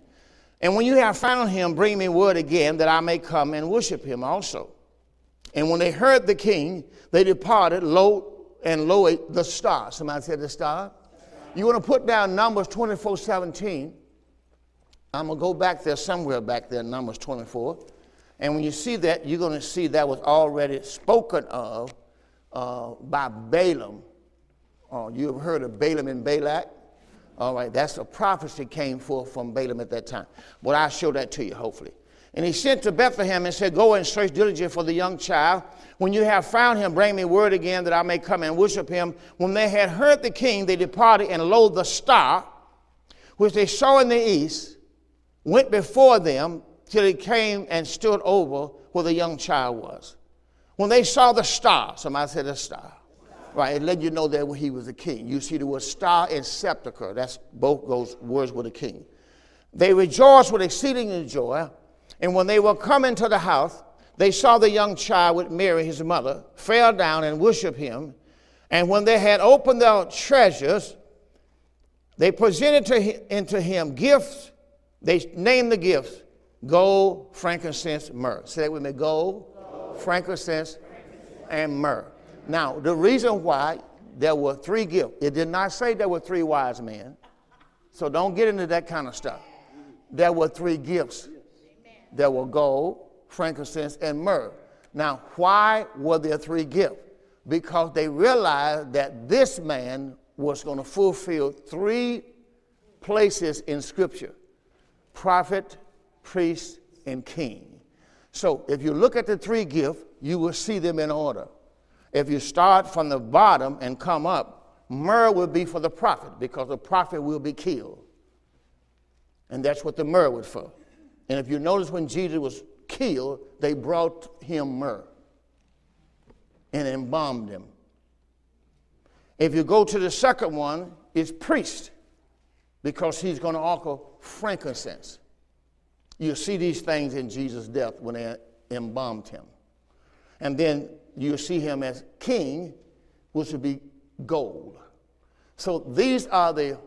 And when you have found him, bring me word again that I may come and worship him also. And when they heard the king, they departed, lo and lo the star. Somebody said the star. You want to put down Numbers 24 17. I'm going to go back there somewhere back there, Numbers 24. And when you see that, you're going to see that was already spoken of uh, by Balaam. Uh, you have heard of Balaam and Balak? All right, that's a prophecy came forth from Balaam at that time. But I'll show that to you, hopefully. And he sent to Bethlehem and said, Go and search diligently for the young child. When you have found him, bring me word again that I may come and worship him. When they had heard the king, they departed, and lo, the star, which they saw in the east, went before them till it came and stood over where the young child was. When they saw the star, somebody said a star. Right, it let you know that he was a king. You see the word star and sceptre. That's both those words with a king. They rejoiced with exceeding joy and when they were coming to the house, they saw the young child with Mary, his mother, fell down and worshiped him. And when they had opened their treasures, they presented to him, into him gifts. They named the gifts gold, frankincense, myrrh. Say that with me gold, gold. frankincense, and myrrh. Now, the reason why there were three gifts, it did not say there were three wise men. So don't get into that kind of stuff. There were three gifts there were gold, frankincense, and myrrh. Now, why were there three gifts? Because they realized that this man was going to fulfill three places in Scripture prophet, priest, and king. So, if you look at the three gifts, you will see them in order. If you start from the bottom and come up, myrrh will be for the prophet because the prophet will be killed. And that's what the myrrh was for. And if you notice when Jesus was killed, they brought him myrrh and embalmed him. If you go to the second one, it's priest, because he's going to offer frankincense. You see these things in Jesus' death when they embalmed him. And then you see him as king, which would be gold. So these are the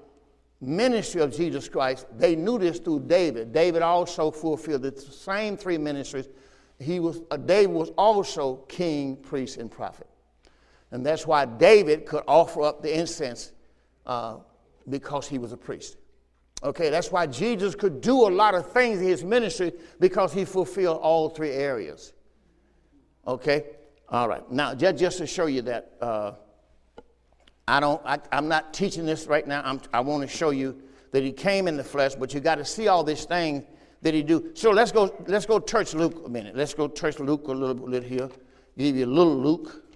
ministry of Jesus Christ. They knew this through David. David also fulfilled the same three ministries. He was, uh, David was also king, priest, and prophet. And that's why David could offer up the incense uh, because he was a priest. Okay, that's why Jesus could do a lot of things in his ministry because he fulfilled all three areas. Okay, all right. Now, just, to show you that, uh, I don't, I, am not teaching this right now. I'm, i want to show you that he came in the flesh, but you got to see all this thing that he do. So let's go, let's go church Luke a minute. Let's go church Luke a little bit here. Give you a little Luke.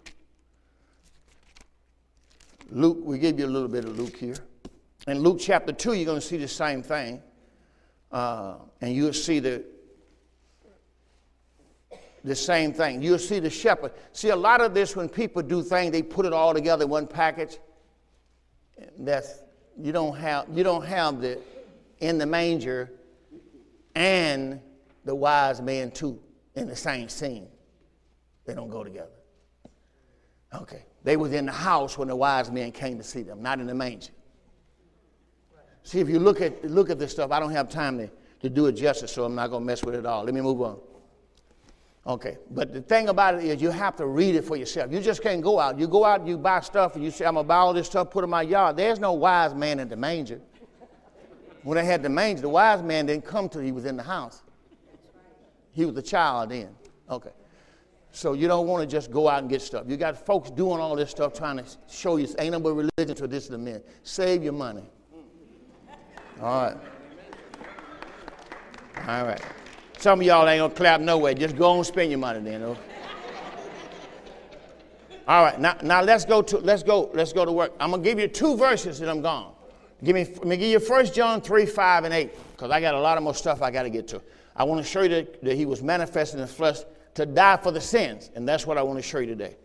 Luke, we give you a little bit of Luke here. In Luke chapter 2, you're going to see the same thing. Uh, and you'll see the, the same thing. You'll see the shepherd. See, a lot of this, when people do things, they put it all together in one package. That's, you don't have, you don't have the in the manger and the wise men too in the same scene. They don't go together. Okay. They was in the house when the wise men came to see them, not in the manger. See, if you look at, look at this stuff, I don't have time to, to do it justice, so I'm not going to mess with it all. Let me move on. Okay, but the thing about it is you have to read it for yourself. You just can't go out. You go out you buy stuff and you say, I'm going to buy all this stuff, put it in my yard. There's no wise man in the manger. When they had the manger, the wise man didn't come till he was in the house. He was a child then. Okay. So you don't want to just go out and get stuff. You got folks doing all this stuff trying to show you ain't no religion to this the men. Save your money. All right. All right. Some of y'all ain't gonna clap nowhere. Just go and spend your money then. Okay? All right. Now, now let's go to let's go let's go to work. I'm gonna give you two verses and I'm gone. Give me let me give you 1 John 3, 5, and 8, because I got a lot of more stuff I got to get to. I want to show you that, that he was manifested in the flesh to die for the sins, and that's what I want to show you today.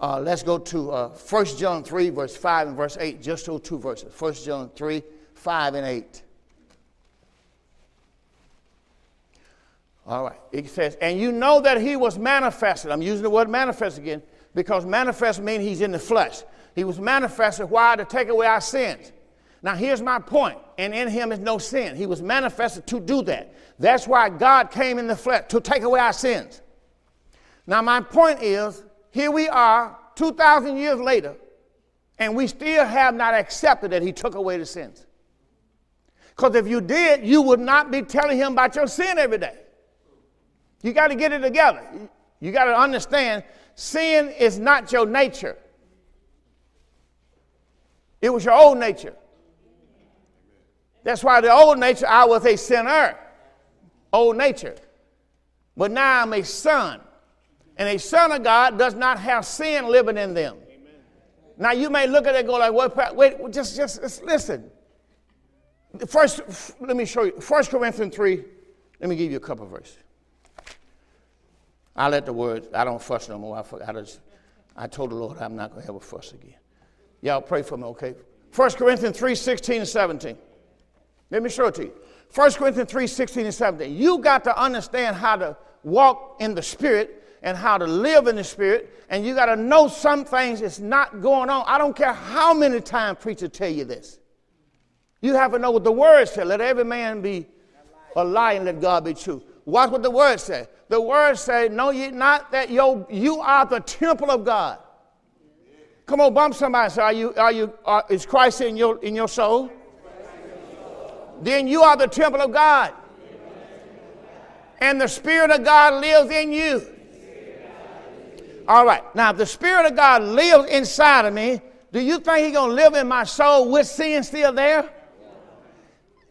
Uh, let's go to uh, 1 John 3, verse 5 and verse 8, just those two verses. 1 John 3, 5 and 8. All right. It says, and you know that he was manifested. I'm using the word manifest again because manifest means he's in the flesh. He was manifested. Why? To take away our sins. Now, here's my point. And in him is no sin. He was manifested to do that. That's why God came in the flesh, to take away our sins. Now, my point is here we are, 2,000 years later, and we still have not accepted that he took away the sins. Because if you did, you would not be telling him about your sin every day. You got to get it together. You got to understand sin is not your nature, it was your old nature. That's why the old nature, I was a sinner, old nature. But now I'm a son. And a son of God does not have sin living in them. Amen. Now you may look at it and go like, what? Wait, just, just, just listen. First, let me show you. First Corinthians 3, let me give you a couple of verses. I let the words, I don't fuss no more. I, I, just, I told the Lord I'm not going to have a fuss again. Y'all pray for me, okay? 1 Corinthians 3, 16 and 17. Let me show it to you. 1 Corinthians 3, 16 and 17. You got to understand how to walk in the Spirit and how to live in the Spirit, and you got to know some things is not going on. I don't care how many times preachers tell you this. You have to know what the Word says. Let every man be a lie and let God be true. Watch what the Word says. The Word says, "No, you not that you you are the temple of God." Come on, bump somebody. Say, "Are you? Are you? Are, is Christ in your in your soul?" Then you are the temple of God, and the Spirit of God lives in you. All right. Now, if the Spirit of God lives inside of me, do you think He's going to live in my soul with sin still there?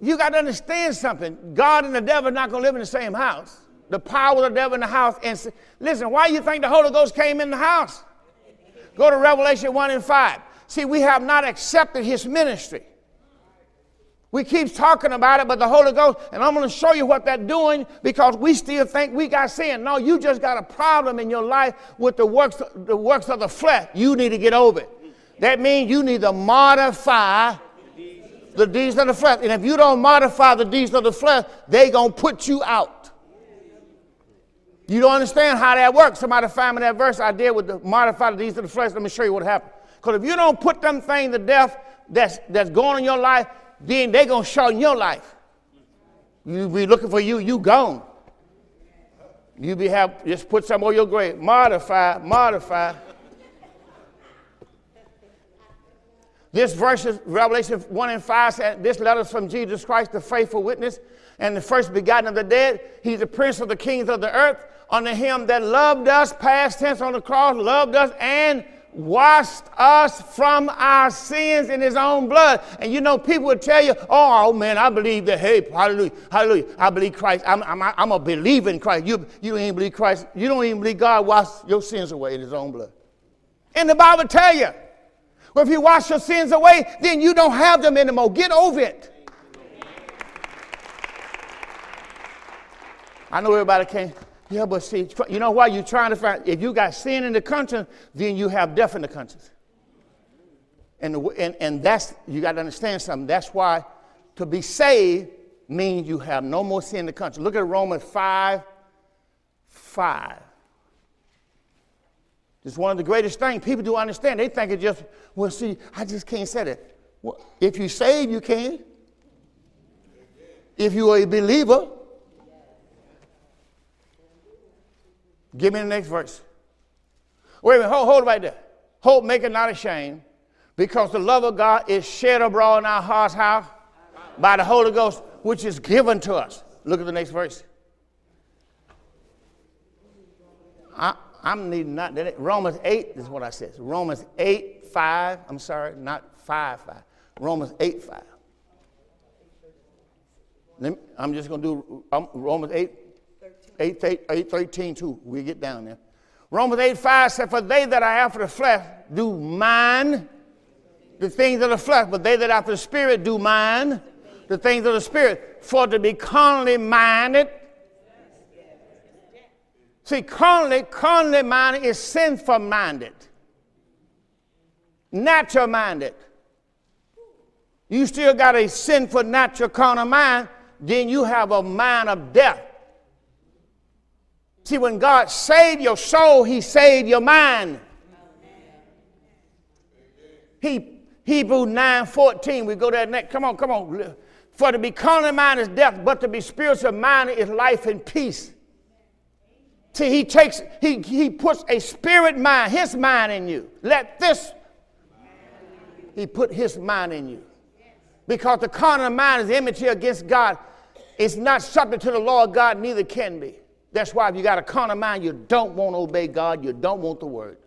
You got to understand something. God and the devil are not going to live in the same house. The power of the devil in the house. And listen, why do you think the Holy Ghost came in the house? Go to Revelation 1 and 5. See, we have not accepted his ministry. We keep talking about it, but the Holy Ghost, and I'm going to show you what that's doing because we still think we got sin. No, you just got a problem in your life with the works, the works of the flesh. You need to get over it. That means you need to modify the deeds of the flesh. And if you don't modify the deeds of the flesh, they going to put you out. You don't understand how that works. Somebody find me that verse I did with the modify the deeds of the flesh. Let me show you what happened. Because if you don't put them things to death that's, that's going in your life, then they're going to show in your life. You be looking for you, you gone. You be have just put some on your grave. Modify, modify. This verse is Revelation 1 and 5 said, This letter from Jesus Christ, the faithful witness, and the first begotten of the dead. He's the prince of the kings of the earth. Unto him that loved us, past tense on the cross, loved us, and washed us from our sins in his own blood. And you know, people would tell you, oh, man, I believe that, hey, hallelujah, hallelujah, I believe Christ. I'm, I'm, I'm a believer in Christ. You, you even believe Christ. You don't even believe God washed your sins away in his own blood. And the Bible tell you, well, if you wash your sins away, then you don't have them anymore. Get over it. I know everybody can't. Yeah, but see, you know why you're trying to find, if you got sin in the conscience, then you have death in the conscience. And, and, and that's, you got to understand something. That's why to be saved means you have no more sin in the conscience. Look at Romans 5 5. It's one of the greatest things people do understand. They think it just, well, see, I just can't say that. Well, if you save, you can. If you are a believer, Give me the next verse. Wait a minute, hold, hold right there. Hope make it not ashamed, because the love of God is shed abroad in our hearts, how? By the Holy Ghost, which is given to us. Look at the next verse. I, am needing not that. Romans 8 is what I said. Romans 8, 5. I'm sorry, not 5, 5. Romans 8, 5. I'm just going to do um, Romans 8, 8, 8, 8 13 too. We get down there. Romans 8 5 said, For they that are after the flesh do mind the things of the flesh, but they that are after the spirit do mind the things of the spirit. For to be carnally minded. See, carnally, carnally minded is sinful minded, natural minded. You still got a sinful, natural, carnal mind, then you have a mind of death. See, when God saved your soul, He saved your mind. He, Hebrew 9 14, we go there next. Come on, come on. For to be carnal mind is death, but to be spiritual mind is life and peace. He takes, he, he puts a spirit mind, his mind in you. Let this, he put his mind in you. Because the carnal mind is enmity against God. It's not subject to the law of God, neither can be. That's why if you got a carnal mind, you don't want to obey God, you don't want the word.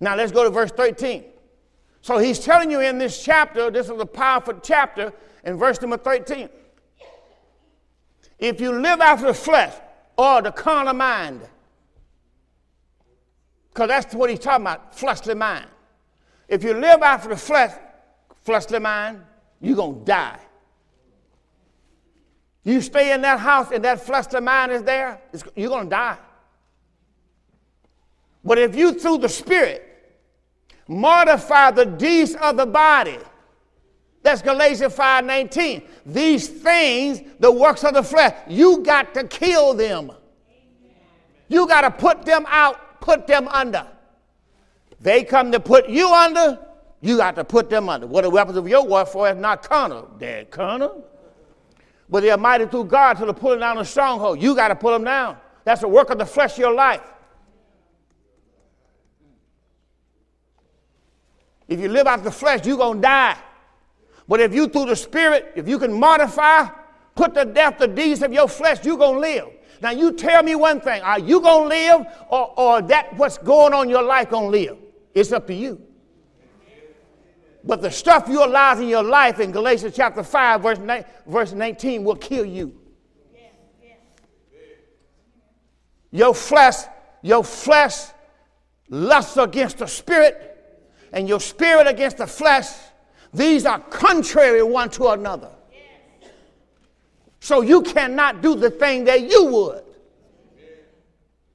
Now let's go to verse 13. So he's telling you in this chapter, this is a powerful chapter, in verse number 13. If you live after the flesh or the carnal mind, because that's what he's talking about, fleshly mind. If you live after the flesh, fleshly mind, you're going to die. You stay in that house and that fleshly mind is there, you're going to die. But if you, through the Spirit, mortify the deeds of the body, that's Galatians 5 19. These things, the works of the flesh, you got to kill them. You got to put them out, put them under. They come to put you under, you got to put them under. What the weapons of your warfare is not carnal. They're carnal but they are mighty through God to the pulling down of stronghold. You got to pull them down. That's the work of the flesh of your life. If you live out the flesh, you're going to die. But if you, through the Spirit, if you can modify, put to death the deeds of your flesh, you're going to live. Now, you tell me one thing are you going to live, or, or that what's going on in your life going to live? It's up to you. But the stuff you allow in your life in Galatians chapter 5, verse, ni- verse 19 will kill you. Your flesh, your flesh lusts against the spirit, and your spirit against the flesh. These are contrary one to another. So you cannot do the thing that you would.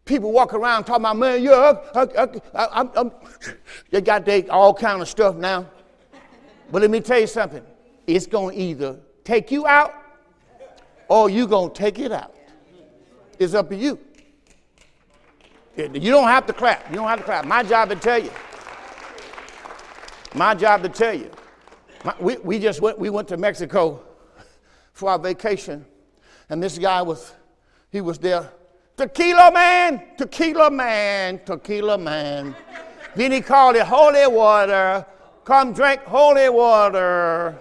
people walk around talking about, man, yeah, I, I, I, I, they got they, all kind of stuff now. But let me tell you something. It's going to either take you out or you're going to take it out. It's up to you. You don't have to clap. You don't have to clap. My job to tell you. My job to tell you. My, we, we just went, we went to Mexico for our vacation, and this guy was, he was there. Tequila man, tequila man, tequila man. then he called it holy water. Come drink holy water.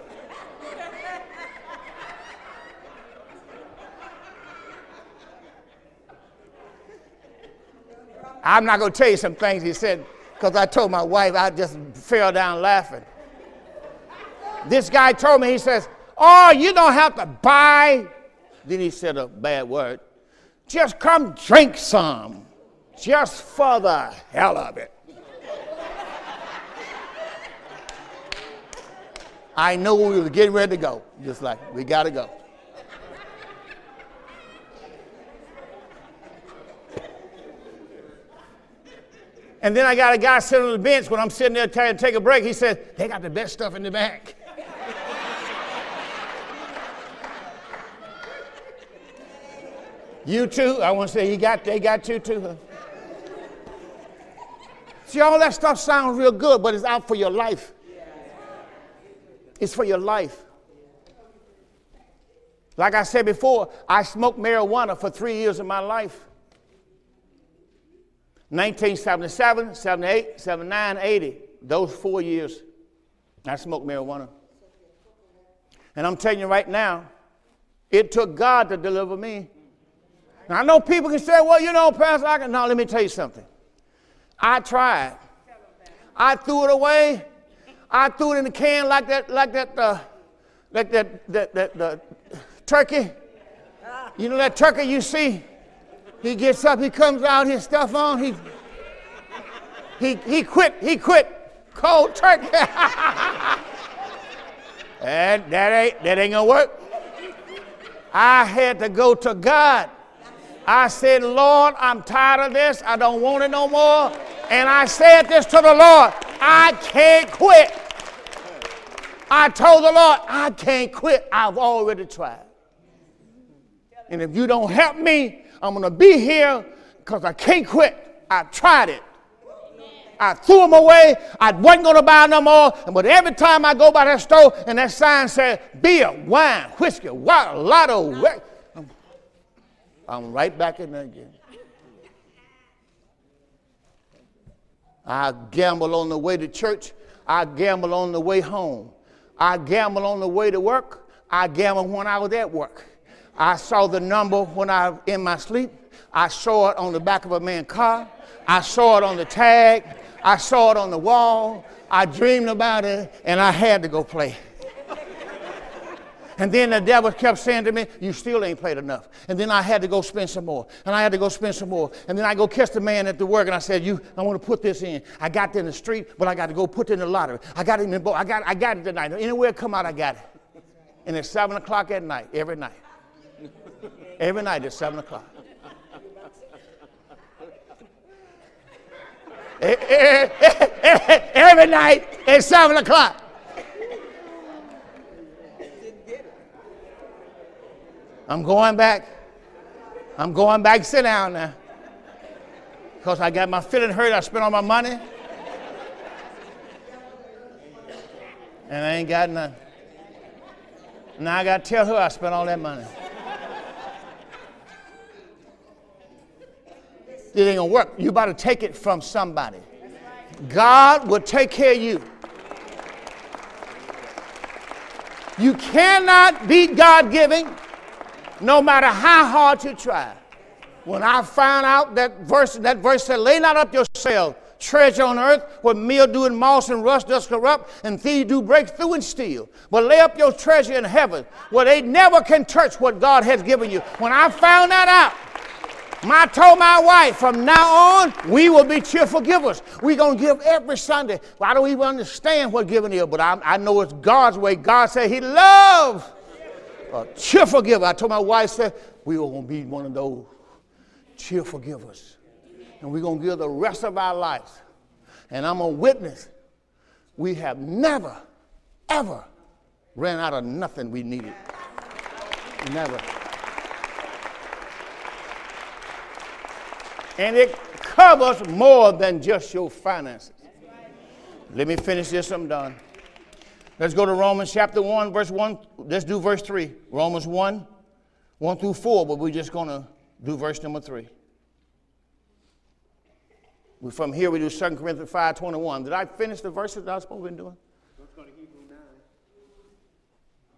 I'm not going to tell you some things he said because I told my wife I just fell down laughing. This guy told me, he says, Oh, you don't have to buy. Then he said a bad word. Just come drink some, just for the hell of it. I know we were getting ready to go, just like we got to go. And then I got a guy sitting on the bench when I'm sitting there trying to take a break. He said, They got the best stuff in the back. You too? I want to say, you got, they got you too. See, all that stuff sounds real good, but it's out for your life. It's for your life. Like I said before, I smoked marijuana for three years of my life. 1977, 78, 79, 80, those four years, I smoked marijuana. And I'm telling you right now, it took God to deliver me. Now, I know people can say, well, you know, Pastor, I can. No, let me tell you something. I tried. I threw it away. I threw it in the can like that, like that, uh, like that, that, that, the turkey. You know that turkey you see he gets up, he comes out, his stuff on, he he he quit, he quit. Cold turkey. and that ain't that ain't gonna work. I had to go to God. I said, Lord, I'm tired of this. I don't want it no more. And I said this to the Lord I can't quit. I told the Lord, I can't quit. I've already tried. And if you don't help me, I'm going to be here because I can't quit. I tried it. I threw them away. I wasn't going to buy no more. But every time I go by that store and that sign said beer, wine, whiskey, water, lotto, I'm, right back in there again. I gamble on the way to church. I gamble on the way home. I gamble on the way to work. I gamble when I was at work. I saw the number when I was in my sleep. I saw it on the back of a man's car. I saw it on the tag. I saw it on the wall. I dreamed about it, and I had to go play. And then the devil kept saying to me, You still ain't played enough. And then I had to go spend some more. And I had to go spend some more. And then I go catch the man at the work and I said, You, I want to put this in. I got in the street, but I got to go put it in the lottery. I got it in the I got I got it tonight. Anywhere it come out, I got it. And it's seven o'clock at night, every night. Every night at 7 o'clock. Every night at 7 o'clock. I'm going back. I'm going back. Sit down now. Because I got my feeling hurt. I spent all my money. And I ain't got none. Now I got to tell her I spent all that money. it ain't gonna work. You better take it from somebody. God will take care of you. You cannot beat God giving no matter how hard you try. When I found out that verse, that verse said, lay not up yourself treasure on earth where mildew and moss and rust does corrupt and thieves do break through and steal. But lay up your treasure in heaven where they never can touch what God has given you. When I found that out, I told my wife, from now on, we will be cheerful givers. We're going to give every Sunday. Well, I don't even understand what giving is, but I, I know it's God's way. God said He loves Uh, a cheerful giver. I told my wife, said, we are going to be one of those cheerful givers. And we're going to give the rest of our lives. And I'm a witness. We have never, ever ran out of nothing we needed. Never. And it covers more than just your finances. Let me finish this, I'm done. Let's go to Romans chapter 1, verse 1. Let's do verse 3. Romans 1, 1 through 4, but we're just going to do verse number 3. From here, we do 2 Corinthians 5 21. Did I finish the verses that I was supposed to be doing? Let's go to Hebrew 9.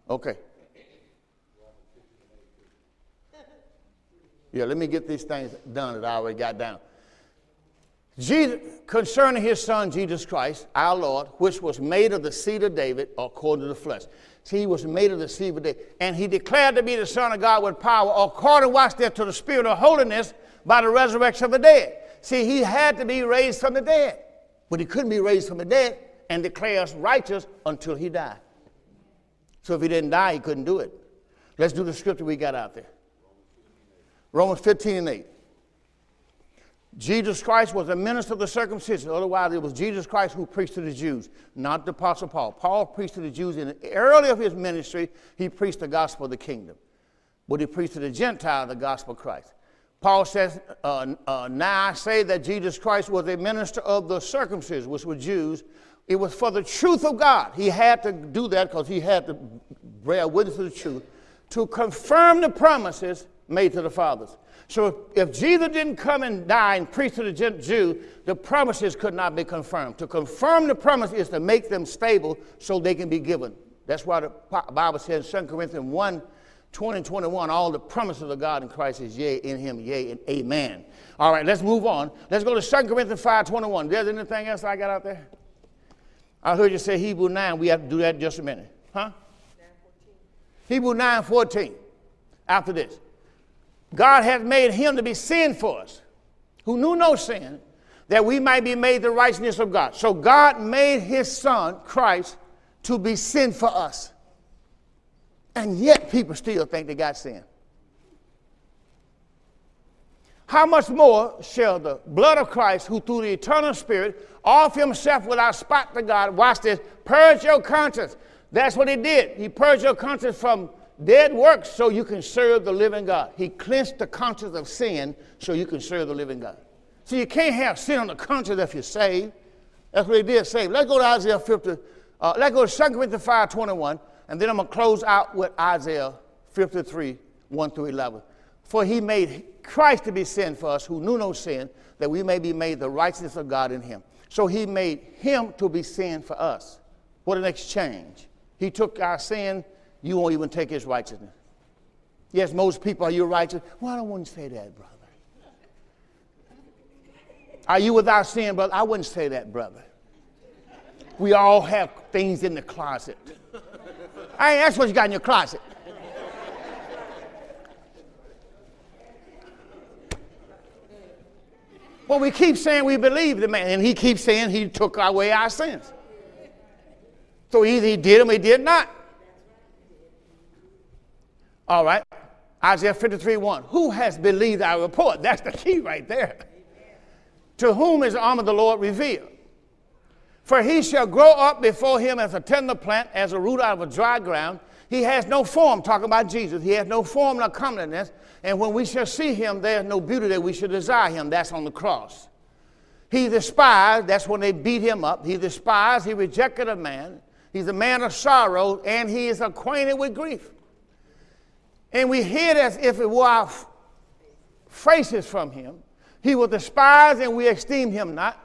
Okay. Yeah, let me get these things done that I already got down. Jesus, concerning his son Jesus Christ, our Lord, which was made of the seed of David according to the flesh. See, he was made of the seed of David. And he declared to be the Son of God with power, according, watch there, to the Spirit of holiness by the resurrection of the dead. See, he had to be raised from the dead. But he couldn't be raised from the dead and declare us righteous until he died. So if he didn't die, he couldn't do it. Let's do the scripture we got out there. Romans 15 and 8. Jesus Christ was a minister of the circumcision. Otherwise, it was Jesus Christ who preached to the Jews, not the Apostle Paul. Paul preached to the Jews in the early of his ministry. He preached the gospel of the kingdom, but he preached to the Gentile the gospel of Christ. Paul says, uh, uh, "Now I say that Jesus Christ was a minister of the circumcision, which were Jews. It was for the truth of God. He had to do that because he had to bear witness to the truth to confirm the promises made to the fathers." So if Jesus didn't come and die and preach to the Jew, the promises could not be confirmed. To confirm the promise is to make them stable so they can be given. That's why the Bible says in 2 Corinthians 1 20 and 21, all the promises of God in Christ is yea in him, yea and amen. All right, let's move on. Let's go to 2 Corinthians 5 21. There's anything else I got out there? I heard you say Hebrew 9. We have to do that in just a minute. Huh? Hebrew 9 14. After this. God has made him to be sin for us, who knew no sin, that we might be made the righteousness of God. So God made his son, Christ, to be sin for us. And yet people still think they got sin. How much more shall the blood of Christ, who through the eternal Spirit offer himself without spot to God, watch this, purge your conscience. That's what he did. He purged your conscience from Dead works so you can serve the living God. He cleansed the conscience of sin so you can serve the living God. So you can't have sin on the conscience if you're saved. That's what he did save. Let's go to Isaiah 50. Uh, let's go to 2 Corinthians 5 21, and then I'm going to close out with Isaiah 53 1 through 11. For he made Christ to be sin for us who knew no sin, that we may be made the righteousness of God in him. So he made him to be sin for us. What an exchange. He took our sin you won't even take his righteousness. Yes, most people, are you righteous? Well, I wouldn't say that, brother. Are you without sin, brother? I wouldn't say that, brother. We all have things in the closet. I asked what you got in your closet. Well, we keep saying we believe the man, and he keeps saying he took away our sins. So either he did them or he did not. All right. Isaiah 53 1. Who has believed our report? That's the key right there. To whom is the arm of the Lord revealed? For he shall grow up before him as a tender plant, as a root out of a dry ground. He has no form, talking about Jesus. He has no form nor comeliness. And when we shall see him, there is no beauty that we should desire him. That's on the cross. He despised, that's when they beat him up. He despised, he rejected a man. He's a man of sorrow, and he is acquainted with grief. And we it as if it were our faces from him. He was despised and we esteemed him not.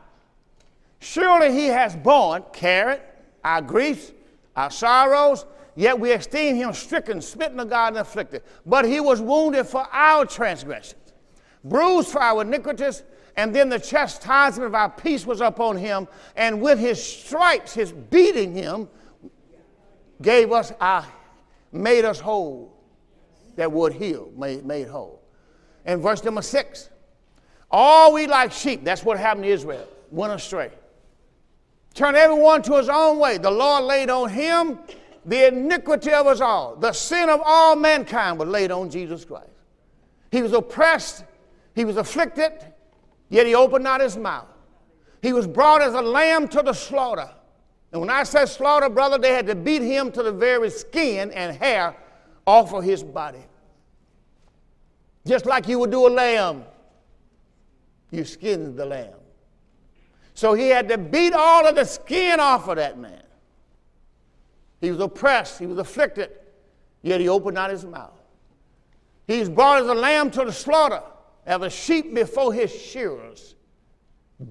Surely he has borne, carried our griefs, our sorrows, yet we esteem him stricken, smitten of God, and afflicted. But he was wounded for our transgressions, bruised for our iniquities, and then the chastisement of our peace was upon him, and with his stripes, his beating him, gave us our, made us whole that would heal, made, made whole. And verse number six all we like sheep, that's what happened to Israel, went astray. Turn everyone to his own way. The Lord laid on him the iniquity of us all. The sin of all mankind was laid on Jesus Christ. He was oppressed, he was afflicted, yet he opened not his mouth. He was brought as a lamb to the slaughter. And when I say slaughter, brother, they had to beat him to the very skin and hair off of his body. Just like you would do a lamb, you skin the lamb. So he had to beat all of the skin off of that man. He was oppressed, he was afflicted, yet he opened not his mouth. He was brought as a lamb to the slaughter, as a sheep before his shearers,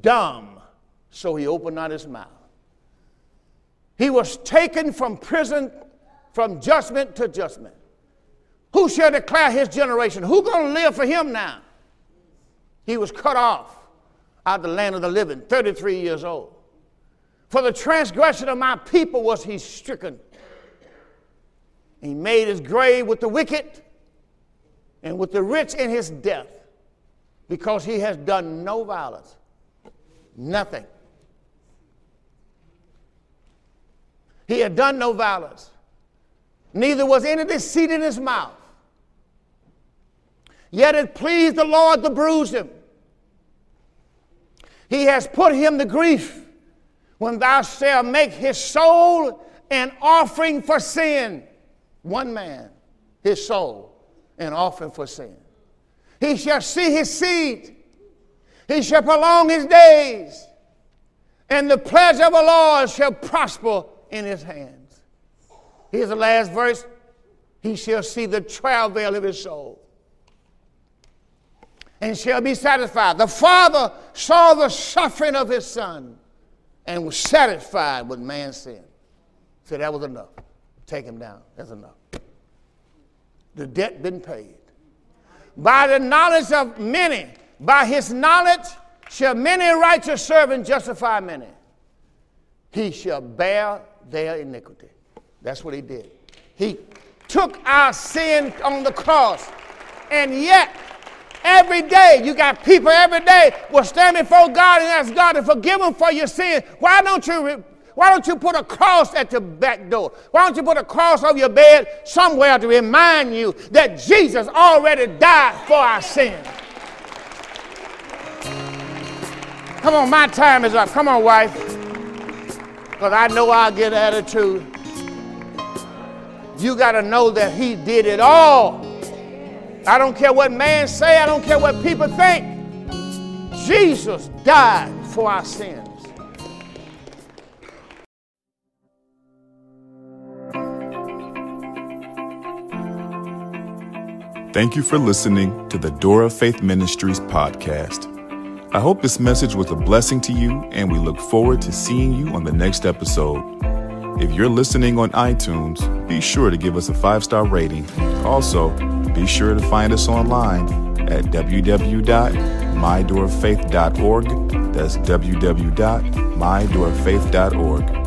dumb, so he opened not his mouth. He was taken from prison, from judgment to judgment. Who shall declare his generation? Who going to live for him now? He was cut off out of the land of the living, 33 years old. For the transgression of my people was he stricken. He made his grave with the wicked and with the rich in his death, because he has done no violence. Nothing. He had done no violence, neither was any deceit in his mouth. Yet it pleased the Lord to bruise him. He has put him to grief when thou shalt make his soul an offering for sin. One man, his soul, an offering for sin. He shall see his seed, he shall prolong his days, and the pleasure of the Lord shall prosper in his hands. Here's the last verse. He shall see the travail of his soul and shall be satisfied. The Father saw the suffering of his Son and was satisfied with man's sin. Said that was enough. Take him down. That's enough. The debt been paid. By the knowledge of many, by his knowledge shall many righteous servants justify many. He shall bear their iniquity. That's what he did. He took our sin on the cross, and yet Every day, you got people every day will stand before God and ask God to forgive them for your sin. Why don't you? Why don't you put a cross at your back door? Why don't you put a cross over your bed somewhere to remind you that Jesus already died for our sins? Come on, my time is up. Come on, wife. Because I know I'll get attitude. You got to know that He did it all. I don't care what man say, I don't care what people think. Jesus died for our sins. Thank you for listening to the Door of Faith Ministries podcast. I hope this message was a blessing to you, and we look forward to seeing you on the next episode. If you're listening on iTunes, be sure to give us a five star rating. Also, be sure to find us online at www.mydoorfaith.org. That's www.mydoorfaith.org.